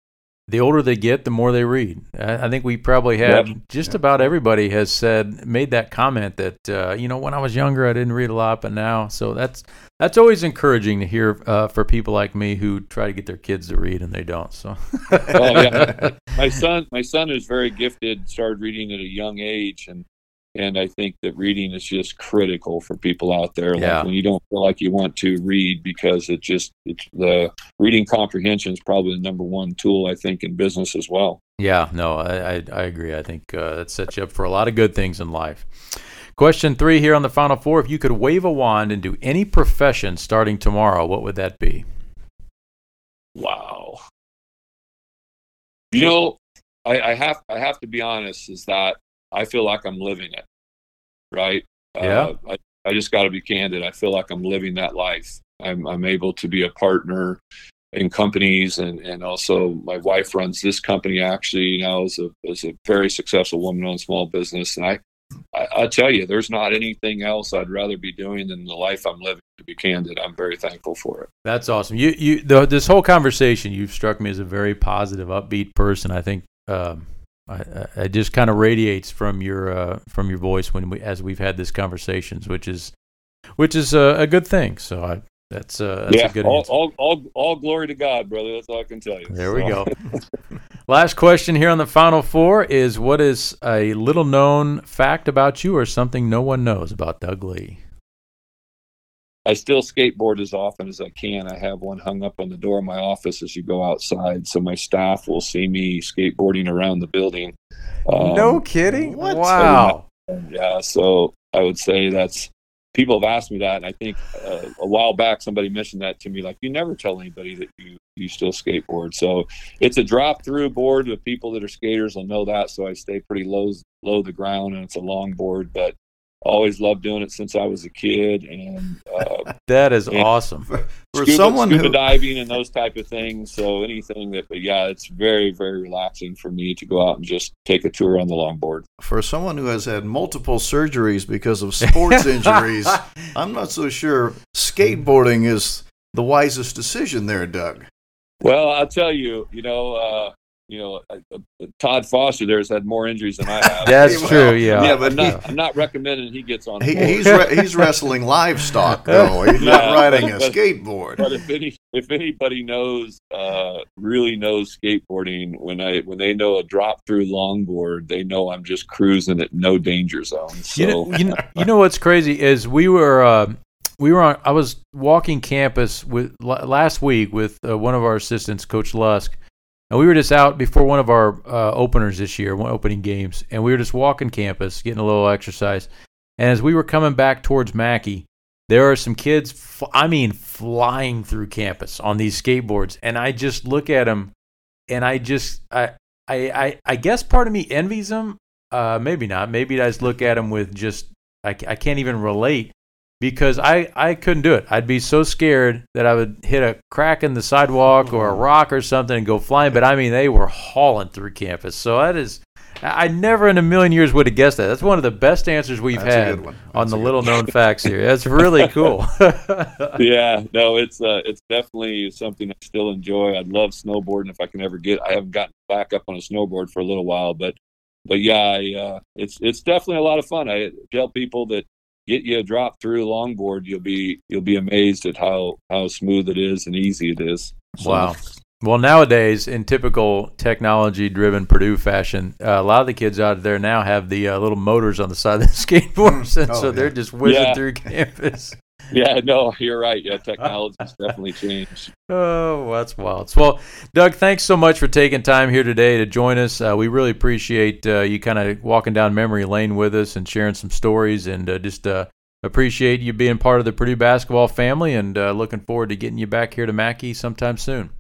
the older they get, the more they read. I, think we probably have yep. just about everybody has said made that comment that uh, you know when I was younger I didn't read a lot, but now so that's that's always encouraging to hear uh, for people like me who try to get their kids to read and they don't. So, well, yeah. my son, my son is very gifted. Started reading at a young age, and and I think that reading is just critical for people out there. Like yeah. when you don't feel like you want to read because it just it's the reading comprehension is probably the number one tool I think in business as well. Yeah, no, I I, I agree. I think uh, that sets you up for a lot of good things in life. Question three here on the final four: If you could wave a wand and do any profession starting tomorrow, what would that be? Wow. You know, I, I have I have to be honest. Is that I feel like I'm living it, right? Yeah. Uh, I, I just got to be candid. I feel like I'm living that life. I'm, I'm able to be a partner in companies and, and also my wife runs this company actually now as a, as a very successful woman owned small business. And I, I, I tell you, there's not anything else I'd rather be doing than the life I'm living. To be candid, I'm very thankful for it. That's awesome. You, you, the, this whole conversation, you've struck me as a very positive, upbeat person. I think um, it just kind of radiates from your uh, from your voice when we as we've had these conversations, which is which is a, a good thing. So I, that's, uh, that's yeah, a good all, all, all, all, glory to God, brother. That's all I can tell you. There so. we go. Last question here on the final four is: What is a little known fact about you, or something no one knows about Doug Lee? I still skateboard as often as I can. I have one hung up on the door of my office as you go outside, so my staff will see me skateboarding around the building. Um, no kidding! What? Wow. yeah, so I would say that's people have asked me that, and I think uh, a while back somebody mentioned that to me. Like, you never tell anybody that you you still skateboard. So it's a drop through board. The people that are skaters will know that. So I stay pretty low low the ground, and it's a long board, but always loved doing it since I was a kid, and uh, that is awesome for scuba, someone scuba who... diving and those type of things. So anything that, but yeah, it's very very relaxing for me to go out and just take a tour on the longboard. For someone who has had multiple surgeries because of sports injuries, I'm not so sure skateboarding is the wisest decision there, Doug. Well, I'll tell you, you know, uh, you know, uh, uh, Todd Foster there has had more injuries than I have. That's true. Yeah. Yeah, but I'm not, I'm not recommending he gets on. He, he's re- he's wrestling livestock though. He's yeah, not riding but, a skateboard. But if any if anybody knows, uh, really knows skateboarding, when I when they know a drop through longboard, they know I'm just cruising at no danger zone. So. You know, you know, you know what's crazy is we were. Uh, we were on. I was walking campus with last week with uh, one of our assistants, Coach Lusk, and we were just out before one of our uh, openers this year, one opening games, and we were just walking campus, getting a little exercise. And as we were coming back towards Mackey, there are some kids, I mean, flying through campus on these skateboards, and I just look at them, and I just, I, I, I, I guess part of me envies them. Uh, maybe not. Maybe I just look at them with just, I, I can't even relate. Because I, I couldn't do it. I'd be so scared that I would hit a crack in the sidewalk or a rock or something and go flying. But I mean, they were hauling through campus. So that is, I never in a million years would have guessed that. That's one of the best answers we've That's had on the little known facts here. That's really cool. yeah, no, it's uh, it's definitely something I still enjoy. I'd love snowboarding if I can ever get. I haven't gotten back up on a snowboard for a little while, but but yeah, I, uh, it's it's definitely a lot of fun. I tell people that get you a drop through longboard, you'll be you'll be amazed at how how smooth it is and easy it is. So, Wow. Well, nowadays, in typical technology-driven Purdue fashion, uh, a lot of the kids out there now have the uh, little motors on the side of the skateboards, and Oh, so yeah. they're just whizzing Yeah. through campus. Yeah, no, you're right. Yeah, technology's definitely changed. Oh, that's wild. Well, Doug, thanks so much for taking time here today to join us. Uh, we really appreciate uh, you kind of walking down memory lane with us and sharing some stories, and uh, just uh, appreciate you being part of the Purdue basketball family. And uh, looking forward to getting you back here to Mackey sometime soon.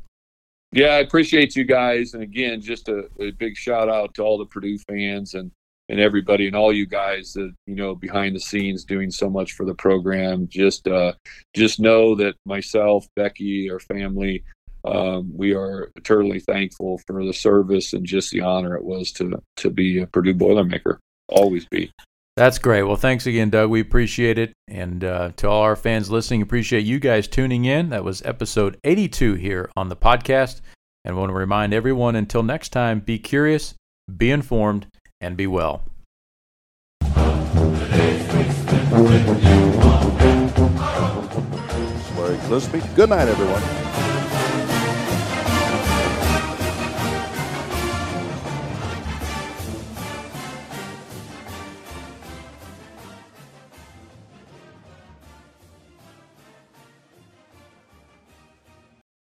Yeah, I appreciate you guys, and again, just a, a big shout out to all the Purdue fans and and everybody and all you guys that you know behind the scenes doing so much for the program. Just uh, just know that myself, Becky, our family, um, we are eternally thankful for the service and just the honor it was to to be a Purdue Boilermaker. Always be. That's great. Well, thanks again, Doug. We appreciate it. And uh, to all our fans listening, appreciate you guys tuning in. That was episode 82 here on the podcast. And want to remind everyone until next time be curious, be informed, and be well. Larry Gillespie. Good night, everyone.